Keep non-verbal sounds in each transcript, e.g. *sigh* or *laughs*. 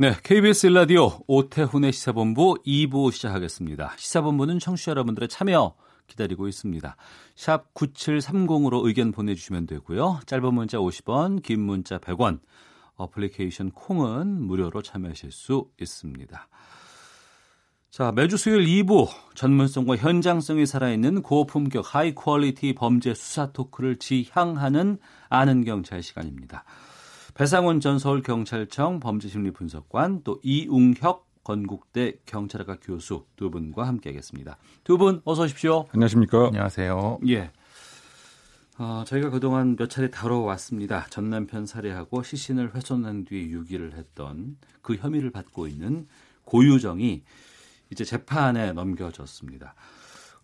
네, KBS 라디오 오태훈의 시사본부 2부 시작하겠습니다. 시사본부는 청취자 여러분들의 참여 기다리고 있습니다. 샵 9730으로 의견 보내주시면 되고요. 짧은 문자 50원, 긴 문자 100원, 어플리케이션 콩은 무료로 참여하실 수 있습니다. 자, 매주 수요일 2부 전문성과 현장성이 살아있는 고품격 high quality 범죄 수사 토크를 지향하는 아는 경찰 시간입니다. 배상훈 전 서울경찰청 범죄심리분석관 또 이웅혁 건국대 경찰학과 교수 두 분과 함께하겠습니다. 두 분 어서 오십시오. 안녕하십니까. 안녕하세요. 예. 어, 저희가 그동안 몇 차례 다뤄왔습니다. 전 남편 살해하고 시신을 훼손한 뒤에 유기를 했던 그 혐의를 받고 있는 고유정이 이제 재판에 넘겨졌습니다.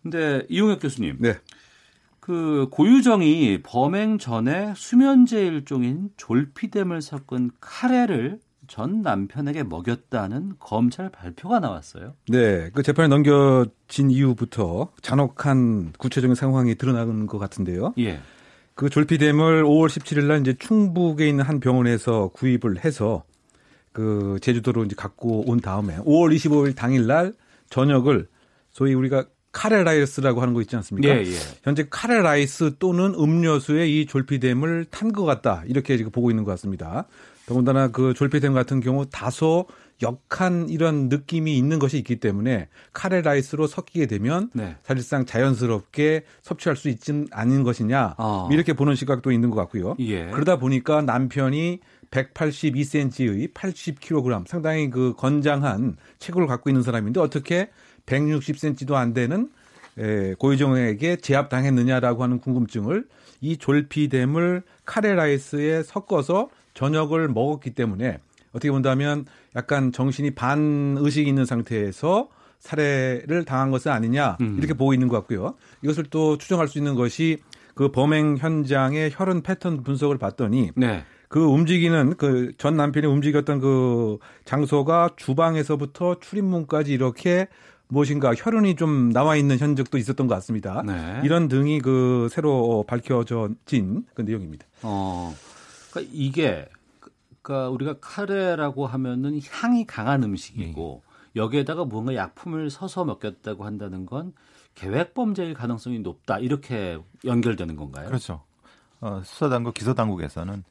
근데 이용혁 교수님. 네. 그 고유정이 범행 전에 수면제 일종인 졸피뎀을 섞은 카레를 전 남편에게 먹였다는 검찰 발표가 나왔어요. 네. 그 재판에 넘겨진 이후부터 잔혹한 구체적인 상황이 드러나는 것 같은데요. 예. 그 졸피뎀을 5월 17일 날 이제 충북에 있는 한 병원에서 구입을 해서 그 제주도로 이제 갖고 온 다음에 5월 25일 당일 날 저녁을 소위 우리가 카레라이스라고 하는 거 있지 않습니까? 예, 예. 현재 카레라이스 또는 음료수에 이 졸피뎀을 탄 것 같다. 이렇게 지금 보고 있는 것 같습니다. 더군다나 그 졸피뎀 같은 경우 다소 역한 이런 느낌이 있는 것이 있기 때문에 카레라이스로 섞이게 되면 네. 사실상 자연스럽게 섭취할 수 있진 않은 것이냐 아. 이렇게 보는 시각도 있는 것 같고요. 예. 그러다 보니까 남편이 182cm의 80kg 상당히 그 건장한 체구를 갖고 있는 사람인데 어떻게 160cm도 안 되는 에, 고유정에게 제압당했느냐라고 하는 궁금증을 이 졸피뎀을 카레라이스에 섞어서 저녁을 먹었기 때문에 어떻게 본다면 약간 정신이 반의식이 있는 상태에서 살해를 당한 것은 아니냐 이렇게 보고 있는 것 같고요. 이것을 또 추정할 수 있는 것이 그 범행 현장의 혈흔 패턴 분석을 봤더니 네. 그 움직이는 그 전 남편이 움직였던 그 장소가 주방에서부터 출입문까지 이렇게 무엇인가 혈흔이 좀 나와 있는 현적도 있었던 것 같습니다. 네. 이런 등이 그 새로 밝혀진 그 내용입니다. 어, 그러니까 이게 그러니까 우리가 카레라고 하면은 향이 강한 음식이고 여기에다가 뭔가 약품을 서서 먹였다고 한다는 건 계획 범죄일 가능성이 높다 이렇게 연결되는 건가요? 그렇죠. 어, 수사당국, 기소당국에서는 어,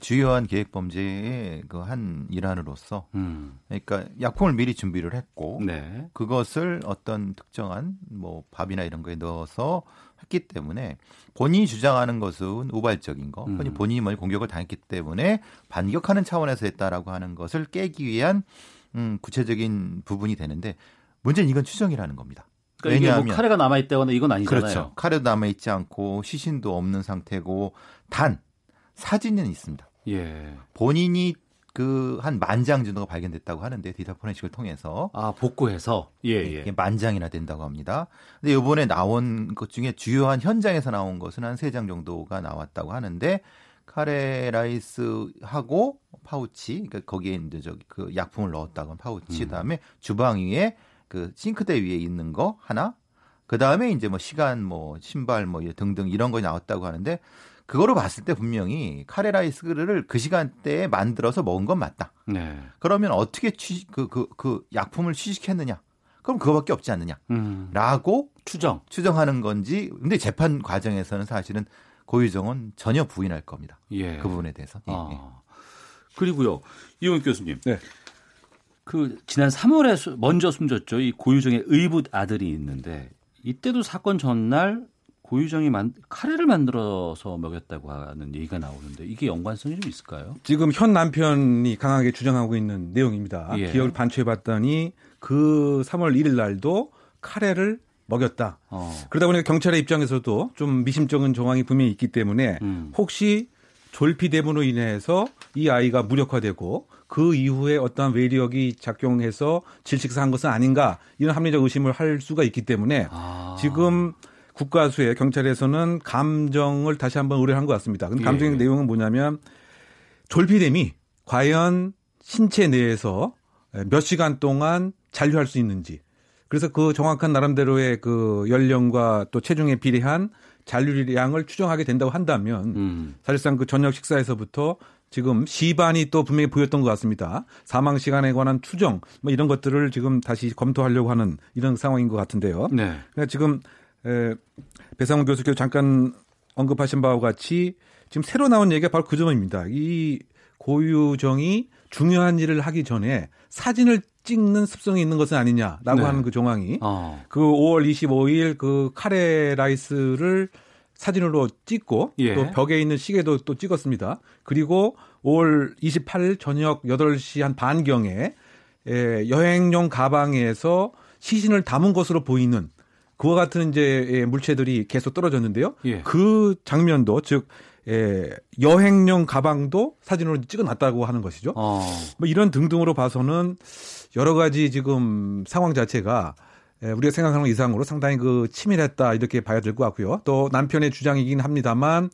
주요한 계획 범죄의 그 한 일환으로서 음, 그러니까 약품을 미리 준비를 했고 네. 그것을 어떤 특정한 뭐 밥이나 이런 거에 넣어서 했기 때문에 본인이 주장하는 것은 우발적인 거, 음. 본인이 뭘 공격을 당했기 때문에 반격하는 차원에서 했다라고 하는 것을 깨기 위한 음, 구체적인 부분이 되는데 문제는 이건 추정이라는 겁니다. 그러니까 이게 뭐 왜냐하면 카레가 남아 있다거나 이건 아니잖아요. 그렇죠. 카레도 남아 있지 않고 시신도 없는 상태고 단 사진은 있습니다. 예. 본인이 그 한 만 장 정도가 발견됐다고 하는데 데이터 포렌식을 통해서 아 복구해서 예 예. 이게 만 장이나 된다고 합니다. 근데 이번에 나온 것 중에 주요한 현장에서 나온 것은 한 세 장 정도가 나왔다고 하는데 카레 라이스하고 파우치, 그러니까 거기에 이제 저기 그 약품을 넣었다고 한 파우치, 음. 그다음에 주방 위에 그 싱크대 위에 있는 거 하나, 그 다음에 이제 뭐 시간, 뭐 신발, 뭐 등등 이런 거 나왔다고 하는데 그거로 봤을 때 분명히 카레 라이스를 그 시간대에 만들어서 먹은 건 맞다. 네. 그러면 어떻게 취, 그, 그, 그 약품을 취식했느냐? 그럼 그거밖에 없지 않느냐? 음. 라고 추정. 추정하는 건지, 근데 재판 과정에서는 사실은 고유정은 전혀 부인할 겁니다. 예. 그 부분에 대해서. 예, 아. 예. 그리고요 이용 교수님. 네. 그 지난 3월에 수- 먼저 숨졌죠. 이 고유정의 의붓 아들이 있는데 이때도 사건 전날 고유정이 만, 카레를 만들어서 먹였다고 하는 얘기가 나오는데 이게 연관성이 좀 있을까요? 지금 현 남편이 강하게 주장하고 있는 내용입니다. 예. 기억을 반추해봤더니 그 3월 1일 날도 카레를 먹였다. 어. 그러다 보니까 경찰의 입장에서도 좀 미심쩍은 정황이 분명히 있기 때문에 음. 혹시 졸피뎀으로 인해서 이 아이가 무력화되고 그 이후에 어떠한 외력이 작용해서 질식사한 것은 아닌가 이런 합리적 의심을 할 수가 있기 때문에 아. 지금 국가수의 경찰에서는 감정을 다시 한번 의뢰한 것 같습니다. 근데 예, 감정의 예. 내용은 뭐냐면 졸피뎀이 과연 신체 내에서 몇 시간 동안 잔류할 수 있는지 그래서 그 정확한 나름대로의 그 연령과 또 체중에 비례한 잔류량을 추정하게 된다고 한다면 음. 사실상 그 저녁 식사에서부터 지금 시반이 또 분명히 보였던 것 같습니다. 사망 시간에 관한 추정 뭐 이런 것들을 지금 다시 검토하려고 하는 이런 상황인 것 같은데요. 네. 그러니까 지금 에, 배상훈 교수께서 잠깐 언급하신 바와 같이 지금 새로 나온 얘기가 바로 그 점입니다. 이 고유정이 중요한 일을 하기 전에 사진을 찍는 습성이 있는 것은 아니냐라고 네. 하는 그 조항이 어. 그 5월 25일 그 카레 라이스를 사진으로 찍고 예. 또 벽에 있는 시계도 또 찍었습니다. 그리고 5월 28일 저녁 8시 한 반경에 에, 여행용 가방에서 시신을 담은 것으로 보이는 그와 같은 이제 예, 물체들이 계속 떨어졌는데요. 예. 그 장면도 즉 에, 여행용 가방도 사진으로 찍어놨다고 하는 것이죠. 어. 뭐 이런 등등으로 봐서는 여러 가지 지금 상황 자체가 에, 우리가 생각하는 것 이상으로 상당히 그 치밀했다 이렇게 봐야 될 것 같고요. 또 남편의 주장이긴 합니다만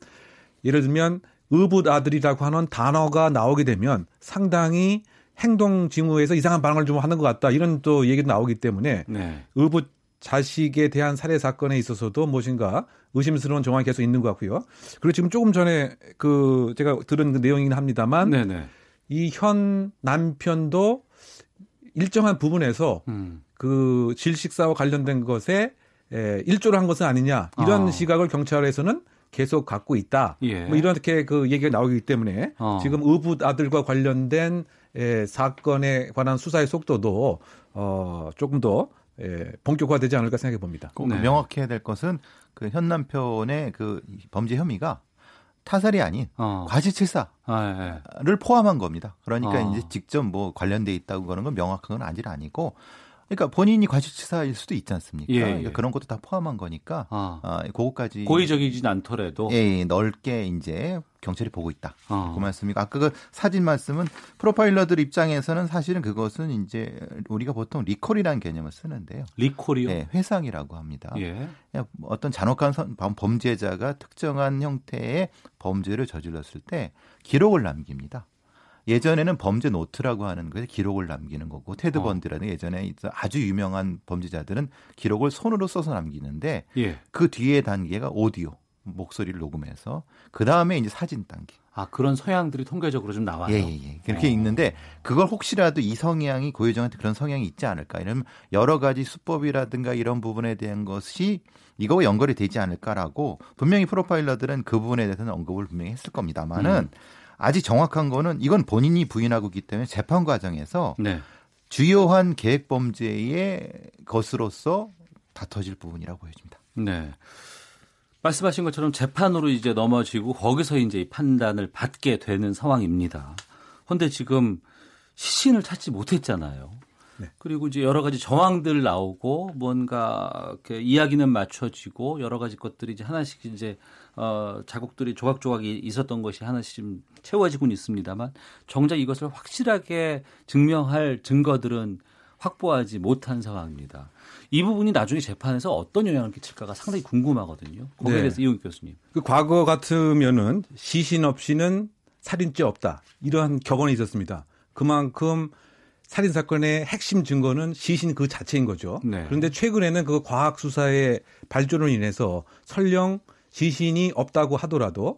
예를 들면 의붓 아들이라고 하는 단어가 나오게 되면 상당히 행동 징후에서 이상한 반응을 좀 하는 것 같다 이런 또 얘기도 나오기 때문에 네. 의붓 자식에 대한 살해 사건에 있어서도 무엇인가 의심스러운 정황이 계속 있는 것 같고요. 그리고 지금 조금 전에 그 제가 들은 그 내용이긴 합니다만. 이 현 남편도 일정한 부분에서 음. 그 질식사와 관련된 것에 에, 일조를 한 것은 아니냐 이런 아. 시각을 경찰에서는 계속 갖고 있다. 예. 뭐 이렇게 그 얘기가 나오기 때문에 어. 지금 의붓 아들과 관련된 에, 사건에 관한 수사의 속도도 어, 조금 더 에, 본격화되지 않을까 생각해 봅니다. 꼭 네. 명확해야 될 것은 그 현 남편의 그 범죄 혐의가 타살이 아닌 어. 과실치사를 아, 예. 포함한 겁니다. 그러니까 어. 이제 직접 뭐 관련돼 있다고 그러는 건 명확한 건 아직 아니고, 그러니까 본인이 과실치사일 수도 있지 않습니까? 예, 예. 그러니까 그런 것도 다 포함한 거니까, 아. 아, 그거까지 고의적이진 않더라도 예, 예, 넓게 이제 경찰이 보고 있다. 어. 그 말씀이고 아까 그 사진 말씀은 프로파일러들 입장에서는 사실은 그것은 이제 우리가 보통 recall이라는 개념을 쓰는데요. recall이요. 예, 회상이라고 합니다. 예. 그냥 어떤 잔혹한 선- 범죄자가 특정한 형태의 범죄를 저질렀을 때 기록을 남깁니다. 예전에는 범죄 노트라고 하는 것에 기록을 남기는 거고 테드 어. 번디라는 예전에 아주 유명한 범죄자들은 기록을 손으로 써서 남기는데 예. 그 뒤에 단계가 오디오 목소리를 녹음해서 그 다음에 이제 사진 단계. 아 그런 성향들이 통계적으로 좀 나와요. 예, 예, 예. 그렇게 어. 있는데 그걸 혹시라도 이 성향이 고유정한테 그런 성향이 있지 않을까 이러면 여러 가지 수법이라든가 이런 부분에 대한 것이 이거와 연결이 되지 않을까라고 분명히 프로파일러들은 그 부분에 대해서는 언급을 분명히 했을 겁니다만은 음. 아직 정확한 거는 이건 본인이 부인하고 있기 때문에 재판 과정에서 네. 주요한 계획 범죄의 것으로서 다퉈질 부분이라고 보여집니다. 네. 말씀하신 것처럼 재판으로 이제 넘어지고 거기서 이제 이 판단을 받게 되는 상황입니다. 그런데 지금 시신을 찾지 못했잖아요. 네. 그리고 이제 여러 가지 정황들 나오고 뭔가 이렇게 이야기는 맞춰지고 여러 가지 것들이 이제 하나씩 이제 어 자국들이 조각조각이 있었던 것이 하나씩 좀 채워지곤 있습니다만 정작 이것을 확실하게 증명할 증거들은 확보하지 못한 상황입니다. 이 부분이 나중에 재판에서 어떤 영향을 끼칠까가 상당히 궁금하거든요. 거기에 네. 대해서 이용 교수님. 그 과거 같으면은 시신 없이는 살인죄 없다 이러한 격언이 있었습니다. 그만큼 살인 사건의 핵심 증거는 시신 그 자체인 거죠. 네. 그런데 최근에는 그 과학 수사의 발전으로 인해서 설령 시신이 없다고 하더라도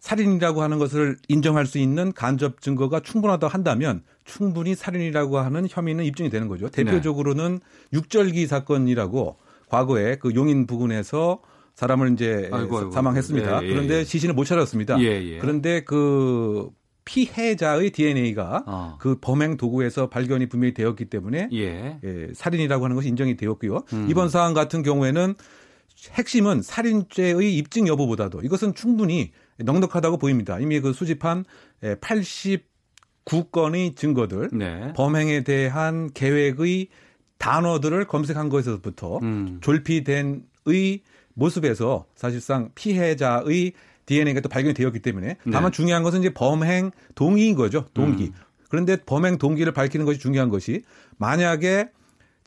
살인이라고 하는 것을 인정할 수 있는 간접 증거가 충분하다 한다면 충분히 살인이라고 하는 혐의는 입증이 되는 거죠. 대표적으로는 육절기 사건이라고 과거에 그 용인 부근에서 사람을 이제 아이고, 아이고, 사망했습니다. 예, 예, 그런데 예. 시신을 못 찾았습니다. 예, 예. 그런데 그 피해자의 DNA가 어. 그 범행 도구에서 발견이 분명히 되었기 때문에 예. 예, 살인이라고 하는 것이 인정이 되었고요. 음. 이번 사안 같은 경우에는 핵심은 살인죄의 입증 여부보다도 이것은 충분히 넉넉하다고 보입니다. 이미 그 수집한 89건의 증거들, 네. 범행에 대한 계획의 단어들을 검색한 것에서부터 음. 졸피된의 모습에서 사실상 피해자의 DNA가 또 발견이 되었기 때문에 다만 네. 중요한 것은 이제 범행 동기인 거죠. 동기. 음. 그런데 범행 동기를 밝히는 것이 중요한 것이 만약에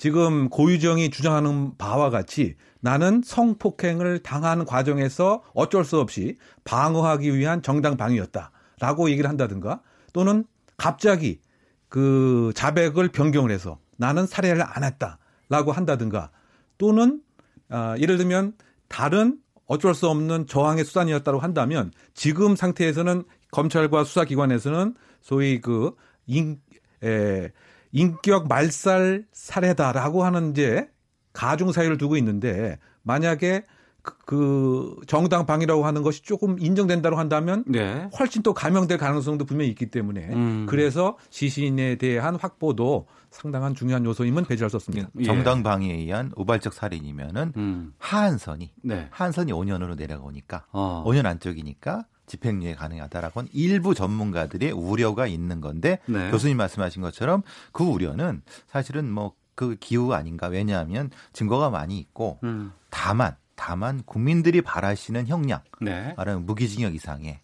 지금 고유정이 주장하는 바와 같이 나는 성폭행을 당하는 과정에서 어쩔 수 없이 방어하기 위한 정당 방위였다라고 얘기를 한다든가 또는 갑자기 그 자백을 변경을 해서 나는 살해를 안 했다라고 한다든가 또는 아, 예를 들면 다른 어쩔 수 없는 저항의 수단이었다고 한다면 지금 상태에서는 검찰과 수사기관에서는 소위 그 인, 에, 인격 말살 살해다라고 하는 이제 가중 사유를 두고 있는데 만약에 그, 그 정당 방위라고 하는 것이 조금 인정된다고 한다면 네. 훨씬 또 감형될 가능성도 분명히 있기 때문에 음. 그래서 시신에 대한 확보도 상당한 중요한 요소임은 배제할 수 없습니다. 예. 정당 방위에 의한 우발적 살인이면은 음. 하한선이 네. 하한선이 5년으로 내려오니까 어. 5년 안쪽이니까 집행유예 가능하다라고는 일부 전문가들의 우려가 있는 건데 네. 교수님 말씀하신 것처럼 그 우려는 사실은 뭐 그 기후 아닌가 왜냐하면 증거가 많이 있고 음. 다만 다만 국민들이 바라시는 형량 네. 말하는 무기징역 이상의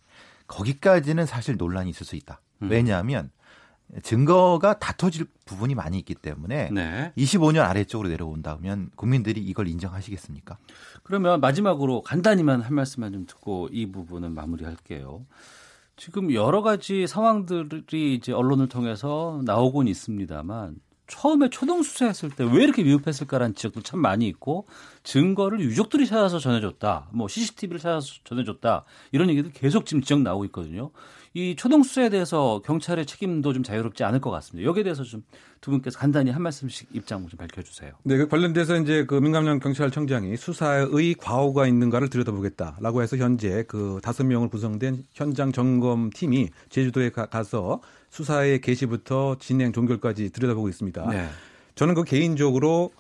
거기까지는 사실 논란이 있을 수 있다. 음. 왜냐하면 증거가 다퉈질 부분이 많이 있기 때문에 네. 25년 아래쪽으로 내려온다면 국민들이 이걸 인정하시겠습니까? 그러면 마지막으로 간단히만 한 말씀만 좀 듣고 이 부분은 마무리할게요. 지금 여러 가지 상황들이 이제 언론을 통해서 나오곤 있습니다만 처음에 초동 수사했을 때 왜 이렇게 미흡했을까라는 지적도 참 많이 있고 증거를 유족들이 찾아서 전해줬다, 뭐 CCTV를 찾아서 전해줬다 이런 얘기도 계속 지금 지적 나오고 있거든요. 이 초동 수사에 대해서 경찰의 책임도 좀 자유롭지 않을 것 같습니다. 여기에 대해서 좀 두 분께서 간단히 한 말씀씩 입장 좀 밝혀주세요. 네, 그 관련돼서 이제 그 민감령 경찰청장이 수사의 과오가 있는가를 들여다보겠다라고 해서 현재 그 다섯 명을 구성된 현장 점검 팀이 제주도에 가, 서 수사의 개시부터 진행 종결까지 들여다보고 있습니다. 네. 저는 그 개인적으로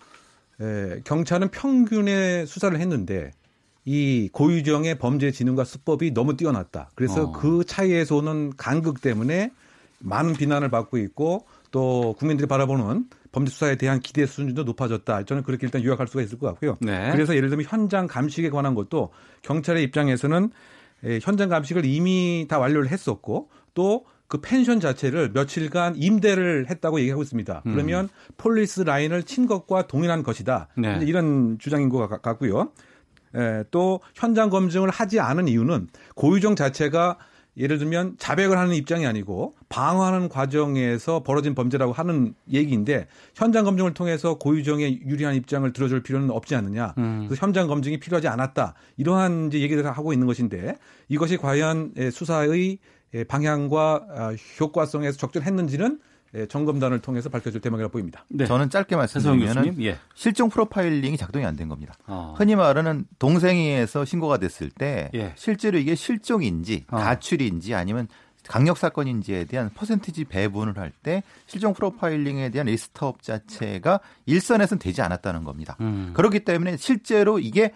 에, 경찰은 평균의 수사를 했는데 이 고유정의 범죄 지능과 수법이 너무 뛰어났다. 그래서 어. 그 차이에서 오는 간극 때문에 많은 비난을 받고 있고 또 국민들이 바라보는 범죄 수사에 대한 기대 수준도 높아졌다. 저는 그렇게 일단 요약할 수가 있을 것 같고요. 네. 그래서 예를 들면 현장 감식에 관한 것도 경찰의 입장에서는 에, 현장 감식을 이미 다 완료를 했었고 또 그 펜션 자체를 며칠간 임대를 했다고 얘기하고 있습니다. 그러면 폴리스 라인을 친 것과 동일한 것이다. 음. 네. 이런 주장인 것 같- 같고요. 에, 또 현장 검증을 하지 않은 이유는 고유정 자체가 예를 들면 자백을 하는 입장이 아니고 방어하는 과정에서 벌어진 범죄라고 하는 얘기인데 현장 검증을 통해서 고유정의 유리한 입장을 들어줄 필요는 없지 않느냐. 음. 그래서 현장 검증이 필요하지 않았다. 이러한 이제 얘기를 하고 있는 것인데 이것이 과연 에, 수사의 에, 방향과 아, 효과성에서 적절했는지는 에, 점검단을 통해서 밝혀질 대목이라고 보입니다. 네. 저는 짧게 말씀드리면 예. 실종 프로파일링이 작동이 안 된 겁니다. 어. 흔히 말하는 동생에게서 신고가 됐을 때 예. 실제로 이게 실종인지 어. 가출인지 아니면 강력 사건인지에 대한 퍼센티지 배분을 할 때 실종 프로파일링에 대한 list up 자체가 일선에서는 되지 않았다는 겁니다. 음. 그렇기 때문에 실제로 이게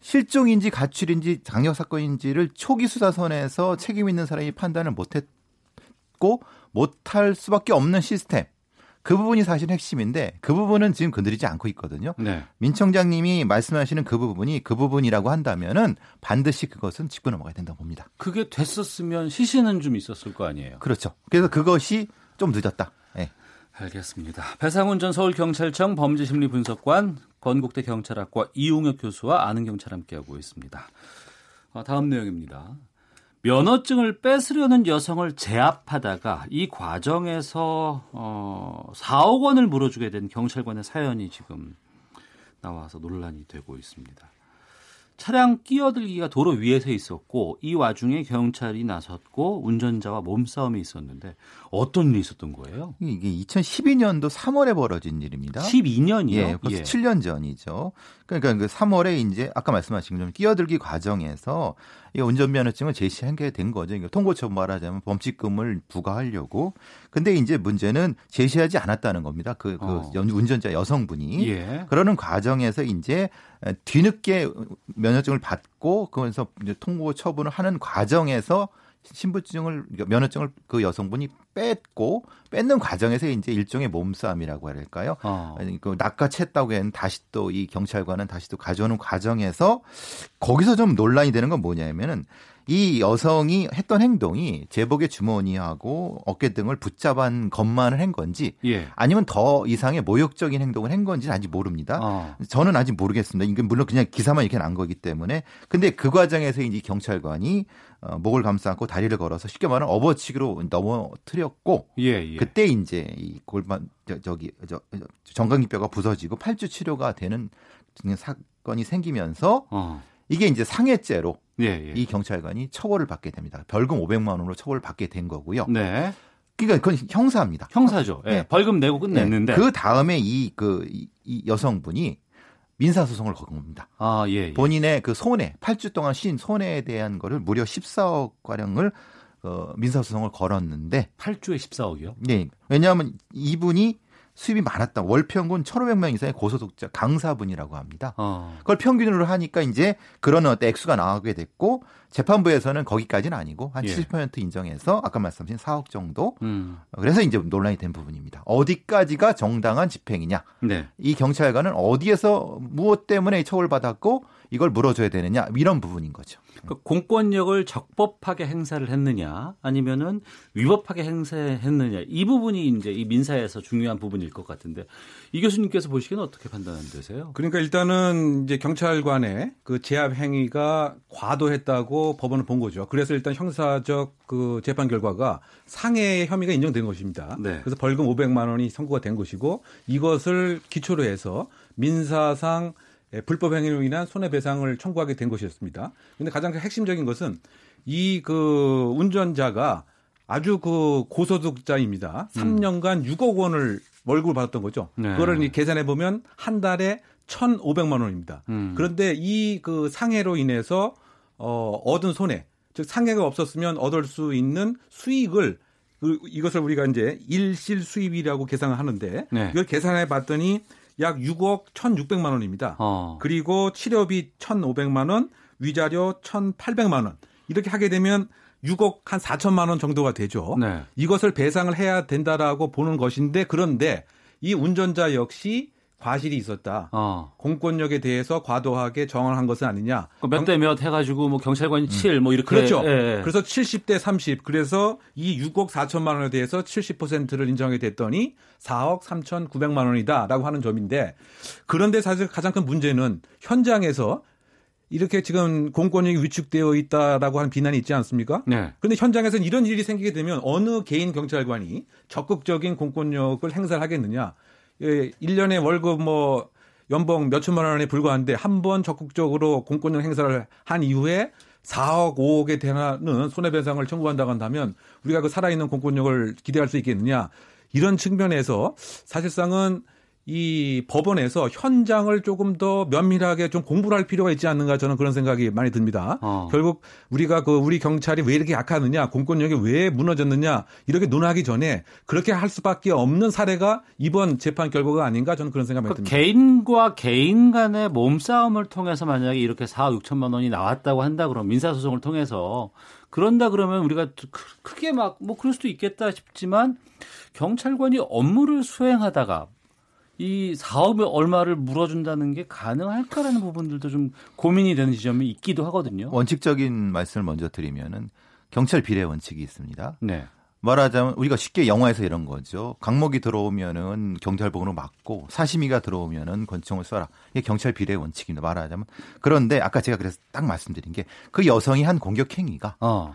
실종인지 가출인지 강력 사건인지를 초기 수사선에서 책임 있는 사람이 판단을 못했고 못할 수밖에 없는 시스템. 그 부분이 사실 핵심인데 그 부분은 지금 건드리지 않고 있거든요. 네. 민 청장님이 말씀하시는 그 부분이 그 부분이라고 한다면은 반드시 그것은 짚고 넘어가야 된다고 봅니다. 그게 됐었으면 시신은 좀 있었을 거 아니에요. 그렇죠. 그래서 그것이 좀 늦었다. 예. 알겠습니다. 배상훈 전 서울경찰청 범죄심리분석관, 건국대 경찰학과 이용혁 교수와 아는 경찰 함께하고 있습니다. 어, 다음 내용입니다. 면허증을 뺏으려는 여성을 제압하다가 이 과정에서 어, 4억 원을 물어주게 된 경찰관의 사연이 지금 나와서 논란이 되고 있습니다. 차량 끼어들기가 도로 위에서 있었고 이 와중에 경찰이 나섰고 운전자와 몸싸움이 있었는데 어떤 일이 있었던 거예요? 이게 2012년도 3월에 벌어진 일입니다. 12년이요? 예, 벌써 7년 전이죠. 그러니까 그 3월에 이제 아까 말씀하신 좀 끼어들기 과정에서 이 운전면허증을 제시하게 된 거죠. 그러니까 통고처분 말하자면 범칙금을 부과하려고. 근데 이제 문제는 제시하지 않았다는 겁니다. 그, 그 어. 연- 운전자 여성분이. 예. 그러는 과정에서 이제 뒤늦게 면허증을 받고 이제 통고 처분을 하는 과정에서 신분증을 면허증을 그 여성분이 뺐고 뺏는 과정에서 이제 일종의 몸싸움이라고 될까요? 어. 아니, 그 낚아챘다고 해는 다시 또 이 경찰관은 다시 또 가져오는 과정에서 거기서 좀 논란이 되는 건 뭐냐면은 이 여성이 했던 행동이 제복의 주머니하고 어깨 등을 붙잡은 것만을 한 건지 예. 아니면 더 이상의 모욕적인 행동을 한 건지는 아직 모릅니다. 어. 저는 아직 모르겠습니다. 이게 물론 그냥 기사만 이렇게 난 거기 때문에. 근데 그 과정에서 이제 경찰관이 어, 목을 감싸고 다리를 걸어서 쉽게 말하면 업어치기로 넘어뜨 렸고 예, 예. 그때 이제 이 골반 저, 저기 저, 저 정강이뼈가 부서지고 팔주 치료가 되는 사건이 생기면서 어. 이게 이제 상해죄로 예, 예. 이 경찰관이 처벌을 받게 됩니다. 벌금 500만 원으로 처벌을 받게 된 거고요. 네. 그러니까 그건 형사입니다. 형사죠. 예. 네. 벌금 내고 끝냈는데. 그 다음에 이 그 이 여성분이 민사 소송을 건 겁니다. 아, 예. 예. 본인의 그 손해, 8주 동안 쉰 손해에 대한 거를 무려 14억 가량을 어, 민사소송을 걸었는데, 8주에 14억이요? 네. 왜냐하면 이분이 수입이 많았다. 월 평균 1,500명 이상의 고소득자 강사분이라고 합니다. 어. 그걸 평균으로 하니까 이제 그런 어떤 액수가 나오게 됐고 재판부에서는 거기까지는 아니고 한 예. 70% 인정해서 아까 말씀하신 4억 정도. 음. 그래서 이제 논란이 된 부분입니다. 어디까지가 정당한 집행이냐? 네. 이 경찰관은 어디에서 무엇 때문에 처벌받았고 이걸 물어줘야 되느냐 이런 부분인 거죠. 그 공권력을 적법하게 행사를 했느냐 아니면은 위법하게 행사했느냐 이 부분이 이제 이 민사에서 중요한 부분일 것 같은데 이 교수님께서 보시기에는 어떻게 판단되세요? 그러니까 일단은 이제 경찰관의 그 제압 행위가 과도했다고 법원은 본 거죠. 그래서 일단 형사적 그 재판 결과가 상해의 혐의가 인정된 것입니다. 네. 그래서 벌금 500만 원이 선고가 된 것이고 이것을 기초로 해서 민사상 예, 불법 행위로 인한 손해배상을 청구하게 된 것이었습니다. 근데 가장 핵심적인 것은 이 그 운전자가 아주 그 고소득자입니다. 3년간 6억 원을 월급을 받았던 거죠. 네. 그거를 이 계산해 보면 한 달에 1,500만 원입니다. 음. 그런데 이 그 상해로 인해서 어 얻은 손해, 즉 상해가 없었으면 얻을 수 있는 수익을 그 이것을 우리가 이제 일실 수입이라고 계산을 하는데 네. 이걸 계산해 봤더니 약 6억 1,600만 원입니다. 어. 그리고 치료비 1,500만 원, 위자료 1,800만 원. 이렇게 하게 되면 6억 한 4천만 원 정도가 되죠. 네. 이것을 배상을 해야 된다라고 보는 것인데 그런데 이 운전자 역시 과실이 있었다. 어. 공권력에 대해서 과도하게 정언한 것은 아니냐. 몇 대몇 해가지고 뭐 경찰관이 7, 뭐 이렇게. 그렇죠. 예, 예. 그래서 70대 30. 그래서 이 6억 4천만 원에 대해서 70%를 인정하게 됐더니 4억 3,900만 원이다라고 하는 점인데 그런데 사실 가장 큰 문제는 현장에서 이렇게 지금 공권력이 위축되어 있다라고 하는 비난이 있지 않습니까? 네. 그런데 현장에서는 이런 일이 생기게 되면 어느 개인 경찰관이 적극적인 공권력을 행사를 하겠느냐. 예, 1년에 월급 뭐 연봉 몇 천만 원에 불과한데 한 번 적극적으로 공권력 행사를 한 이후에 4억, 5억에 대한 손해배상을 청구한다고 한다면 우리가 그 살아있는 공권력을 기대할 수 있겠느냐. 이런 측면에서 사실상은 이 법원에서 현장을 조금 더 면밀하게 좀 공부를 할 필요가 있지 않는가 저는 그런 생각이 많이 듭니다. 어. 결국 우리가 그 우리 경찰이 왜 이렇게 약하느냐, 공권력이 왜 무너졌느냐 이렇게 논하기 전에 그렇게 할 수밖에 없는 사례가 이번 재판 결과가 아닌가 저는 그런 생각이 그 듭니다. 개인과 개인 간의 몸싸움을 통해서 만약에 이렇게 4억 6천만 원이 나왔다고 한다 그러면 민사소송을 통해서 그런다 그러면 우리가 크- 크게 막 뭐 그럴 수도 있겠다 싶지만 경찰관이 업무를 수행하다가 이 사업에 얼마를 물어준다는 게 가능할까라는 부분들도 좀 고민이 되는 지점이 있기도 하거든요. 원칙적인 말씀을 먼저 드리면은 경찰 비례 원칙이 있습니다. 네. 말하자면 우리가 쉽게 영화에서 이런 거죠. 강목이 들어오면은 경찰복으로 막고 사시미가 들어오면은 권총을 쏴라. 이게 경찰 비례 원칙입니다. 말하자면 그런데 아까 제가 그래서 딱 말씀드린 게 그 여성이 한 공격 행위가 어.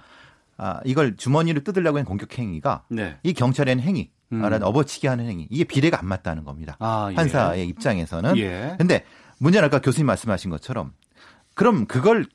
아 이걸 주머니를 뜯으려고 한 공격 행위가 네. 이 경찰의 행위, 음. 말하자면 업어치기 하는 행위 이게 비례가 안 맞다는 겁니다. 아, 예. 판사의 입장에서는 예. 근데 문제는 아까 교수님 말씀하신 것처럼 그럼 그걸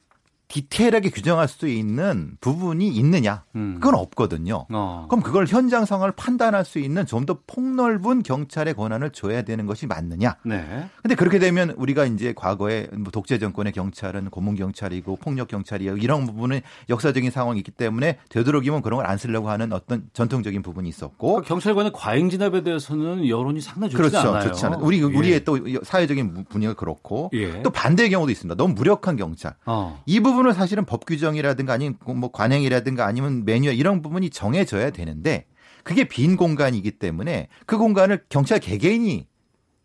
디테일하게 규정할 수 있는 부분이 있느냐? 음. 그건 없거든요. 어. 그럼 그걸 현장 상황을 판단할 수 있는 좀 더 폭넓은 경찰의 권한을 줘야 되는 것이 맞느냐? 네. 근데 그렇게 되면 우리가 이제 과거에 뭐 독재 정권의 경찰은 고문 경찰이고 폭력 경찰이고 이런 부분은 역사적인 상황이 있기 때문에 되도록이면 그런 걸 안 쓰려고 하는 어떤 전통적인 부분이 있었고 그러니까 경찰관의 과잉 진압에 대해서는 여론이 상당히 좋지 그렇죠. 않아요. 좋지 않아요. 우리 예. 우리의 또 사회적인 분위기가 그렇고 예. 또 반대의 경우도 있습니다. 너무 무력한 경찰. 어. 이 부분 은 사실은 법 규정이라든가 아니면 뭐 관행이라든가 아니면 매뉴얼 이런 부분이 정해져야 되는데 그게 빈 공간이기 때문에 그 공간을 경찰 개개인이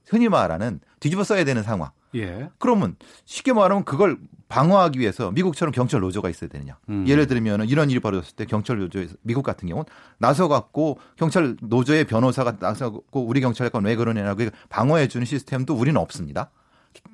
흔히 말하는 뒤집어 써야 되는 상황. 예. 그러면 쉽게 말하면 그걸 방어하기 위해서 미국처럼 경찰 노조가 있어야 되느냐. 음. 예를 들면 이런 일이 벌어졌을 때 경찰 노조에서 미국 같은 경우는 나서 갖고 경찰 노조의 변호사가 나서 갖고 우리 경찰관 왜 그러냐고 방어해 주는 시스템도 우리는 없습니다.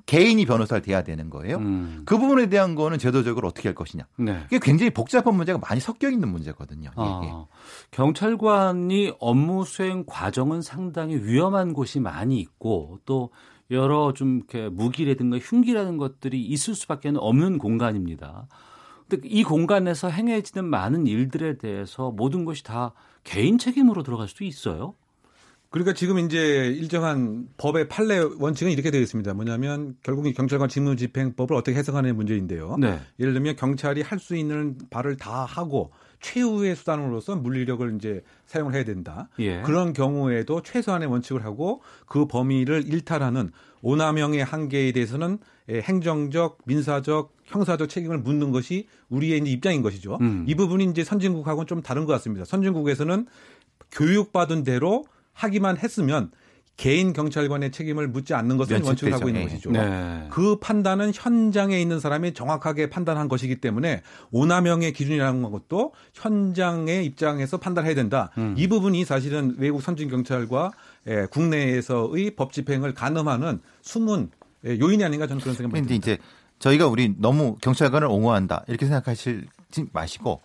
개인이 변호사를 대야 되는 거예요. 음. 그 부분에 대한 거는 제도적으로 어떻게 할 것이냐. 네. 이게 굉장히 복잡한 문제가 많이 섞여 있는 문제거든요. 아. 경찰관이 업무 수행 과정은 상당히 위험한 곳이 많이 있고 또 여러 좀 이렇게 무기라든가 흉기라는 것들이 있을 수밖에 없는 공간입니다. 근데 이 공간에서 행해지는 많은 일들에 대해서 모든 것이 다 개인 책임으로 들어갈 수도 있어요. 그러니까 지금 이제 일정한 법의 판례 원칙은 이렇게 되어 있습니다. 뭐냐면 결국 이 경찰관 직무 집행법을 어떻게 해석하는 문제인데요. 네. 예를 들면 경찰이 할 수 있는 바를 다 하고 최후의 수단으로서 물리력을 이제 사용을 해야 된다. 예. 그런 경우에도 최소한의 원칙을 하고 그 범위를 일탈하는 오남용의 한계에 대해서는 예, 행정적, 민사적, 형사적 책임을 묻는 것이 우리의 이제 입장인 것이죠. 음. 이 부분이 이제 선진국하고는 좀 다른 것 같습니다. 선진국에서는 교육받은 대로 하기만 했으면 개인 경찰관의 책임을 묻지 않는 것을 원칙을 하고 있는. 것이죠. 네. 그 판단은 현장에 있는 사람이 정확하게 판단한 것이기 때문에 오남용의 기준이라는 것도 현장의 입장에서 판단해야 된다. 음. 이 부분이 사실은 외국 선진 경찰과 예, 국내에서의 법 집행을 가늠하는 숨은 예, 요인이 아닌가 저는 그런 생각이 듭니다. 이제 저희가 우리 너무 경찰관을 옹호한다 이렇게 생각하시지 마시고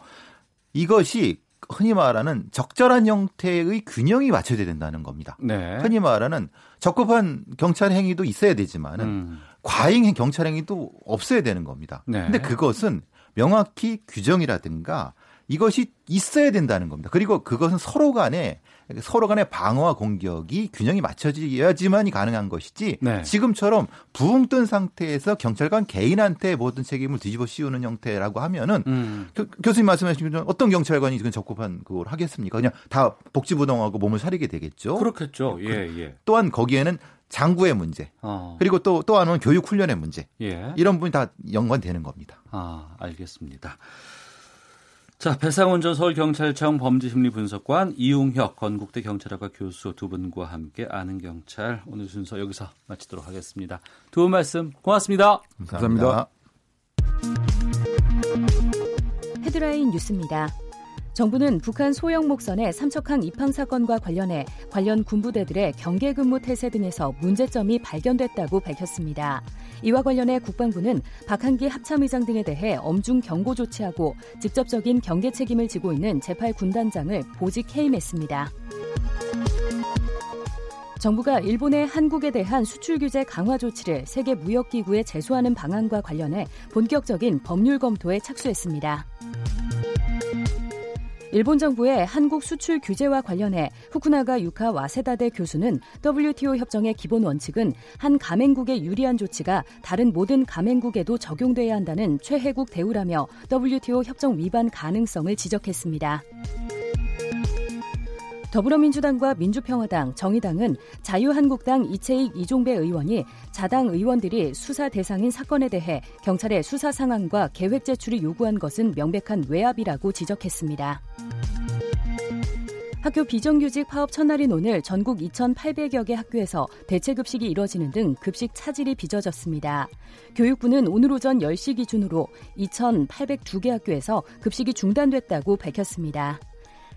이것이 흔히 말하는 적절한 형태의 균형이 맞춰져야 된다는 겁니다. 네. 흔히 말하는 적법한 경찰 행위도 있어야 되지만은 음. 과잉 경찰 행위도 없어야 되는 겁니다. 네. 근데 그것은 명확히 규정이라든가 이것이 있어야 된다는 겁니다. 그리고 그것은 서로 간에 서로 간의 방어와 공격이 균형이 맞춰져야지만이 가능한 것이지 네. 지금처럼 부흥 뜬 상태에서 경찰관 개인한테 모든 책임을 뒤집어 씌우는 형태라고 하면은 음. 교, 교수님 말씀하신 것처럼 어떤 경찰관이 지금 적법한 그걸 하겠습니까? 그냥 다 복지부동하고 몸을 사리게 되겠죠. 그렇겠죠. 예, 예. 또한 거기에는 장구의 문제 어. 그리고 또 또 하나는 교육 훈련의 문제 예. 이런 부분이 다 연관되는 겁니다. 아, 알겠습니다. 자, 배상훈 전 서울경찰청 범죄심리분석관 이웅혁 건국대 경찰학과 교수 두 분과 함께 아는 경찰 오늘 순서 여기서 마치도록 하겠습니다. 두 분 말씀 고맙습니다. 감사합니다. 헤드라인 뉴스입니다. 정부는 북한 소형 목선의 삼척항 입항 사건과 관련해 관련 군부대들의 경계 근무 태세 등에서 문제점이 발견됐다고 밝혔습니다. 이와 관련해 국방부는 박한기 합참의장 등에 대해 엄중 경고 조치하고 직접적인 경계 책임을 지고 있는 제8 군단장을 보직 해임했습니다. 정부가 일본의 한국에 대한 수출 규제 강화 조치를 세계 무역기구에 제소하는 방안과 관련해 본격적인 법률 검토에 착수했습니다. 일본 정부의 한국 수출 규제와 관련해 후쿠나가 유카 와세다대 교수는 WTO 협정의 기본 원칙은 한 가맹국에 유리한 조치가 다른 모든 가맹국에도 적용돼야 한다는 최혜국 대우라며 WTO 협정 위반 가능성을 지적했습니다. 더불어민주당과 민주평화당, 정의당은 자유한국당 이채익 이종배 의원이 자당 의원들이 수사 대상인 사건에 대해 경찰의 수사 상황과 계획 제출이 요구한 것은 명백한 외압이라고 지적했습니다. 학교 비정규직 파업 첫날인 오늘 전국 2,800여 개 학교에서 대체급식이 이뤄지는 등 급식 차질이 빚어졌습니다. 교육부는 오늘 오전 10시 기준으로 2,802개 학교에서 급식이 중단됐다고 밝혔습니다.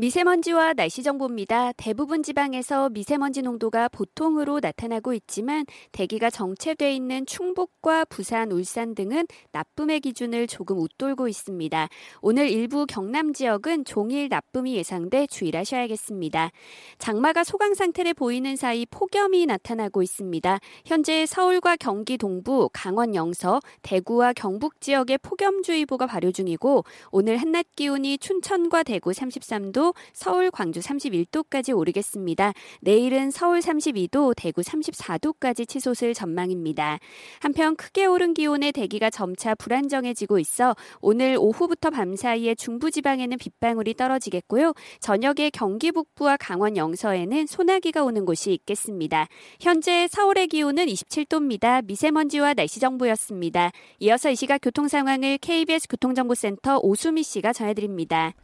미세먼지와 날씨 정보입니다. 대부분 지방에서 미세먼지 농도가 보통으로 나타나고 있지만 대기가 정체돼 있는 충북과 부산, 울산 등은 나쁨의 기준을 조금 웃돌고 있습니다. 오늘 일부 경남 지역은 종일 나쁨이 예상돼 주의하셔야겠습니다. 장마가 소강 상태를 보이는 사이 폭염이 나타나고 있습니다. 현재 서울과 경기 동부, 강원 영서, 대구와 경북 지역에 폭염주의보가 발효 중이고 오늘 한낮 기온이 춘천과 대구 33도, 서울, 광주 31도까지 오르겠습니다. 내일은 서울 32도, 대구 34도까지 치솟을 전망입니다. 한편 크게 오른 기온의 대기가 점차 불안정해지고 있어 오늘 오후부터 밤 사이에 중부지방에는 빗방울이 떨어지겠고요. 저녁에 경기 북부와 강원 영서에는 소나기가 오는 곳이 있겠습니다. 현재 서울의 기온은 27도입니다. 미세먼지와 날씨 정보였습니다. 이어서 이 시각 교통 상황을 KBS 교통정보센터 오수미 씨가 전해드립니다.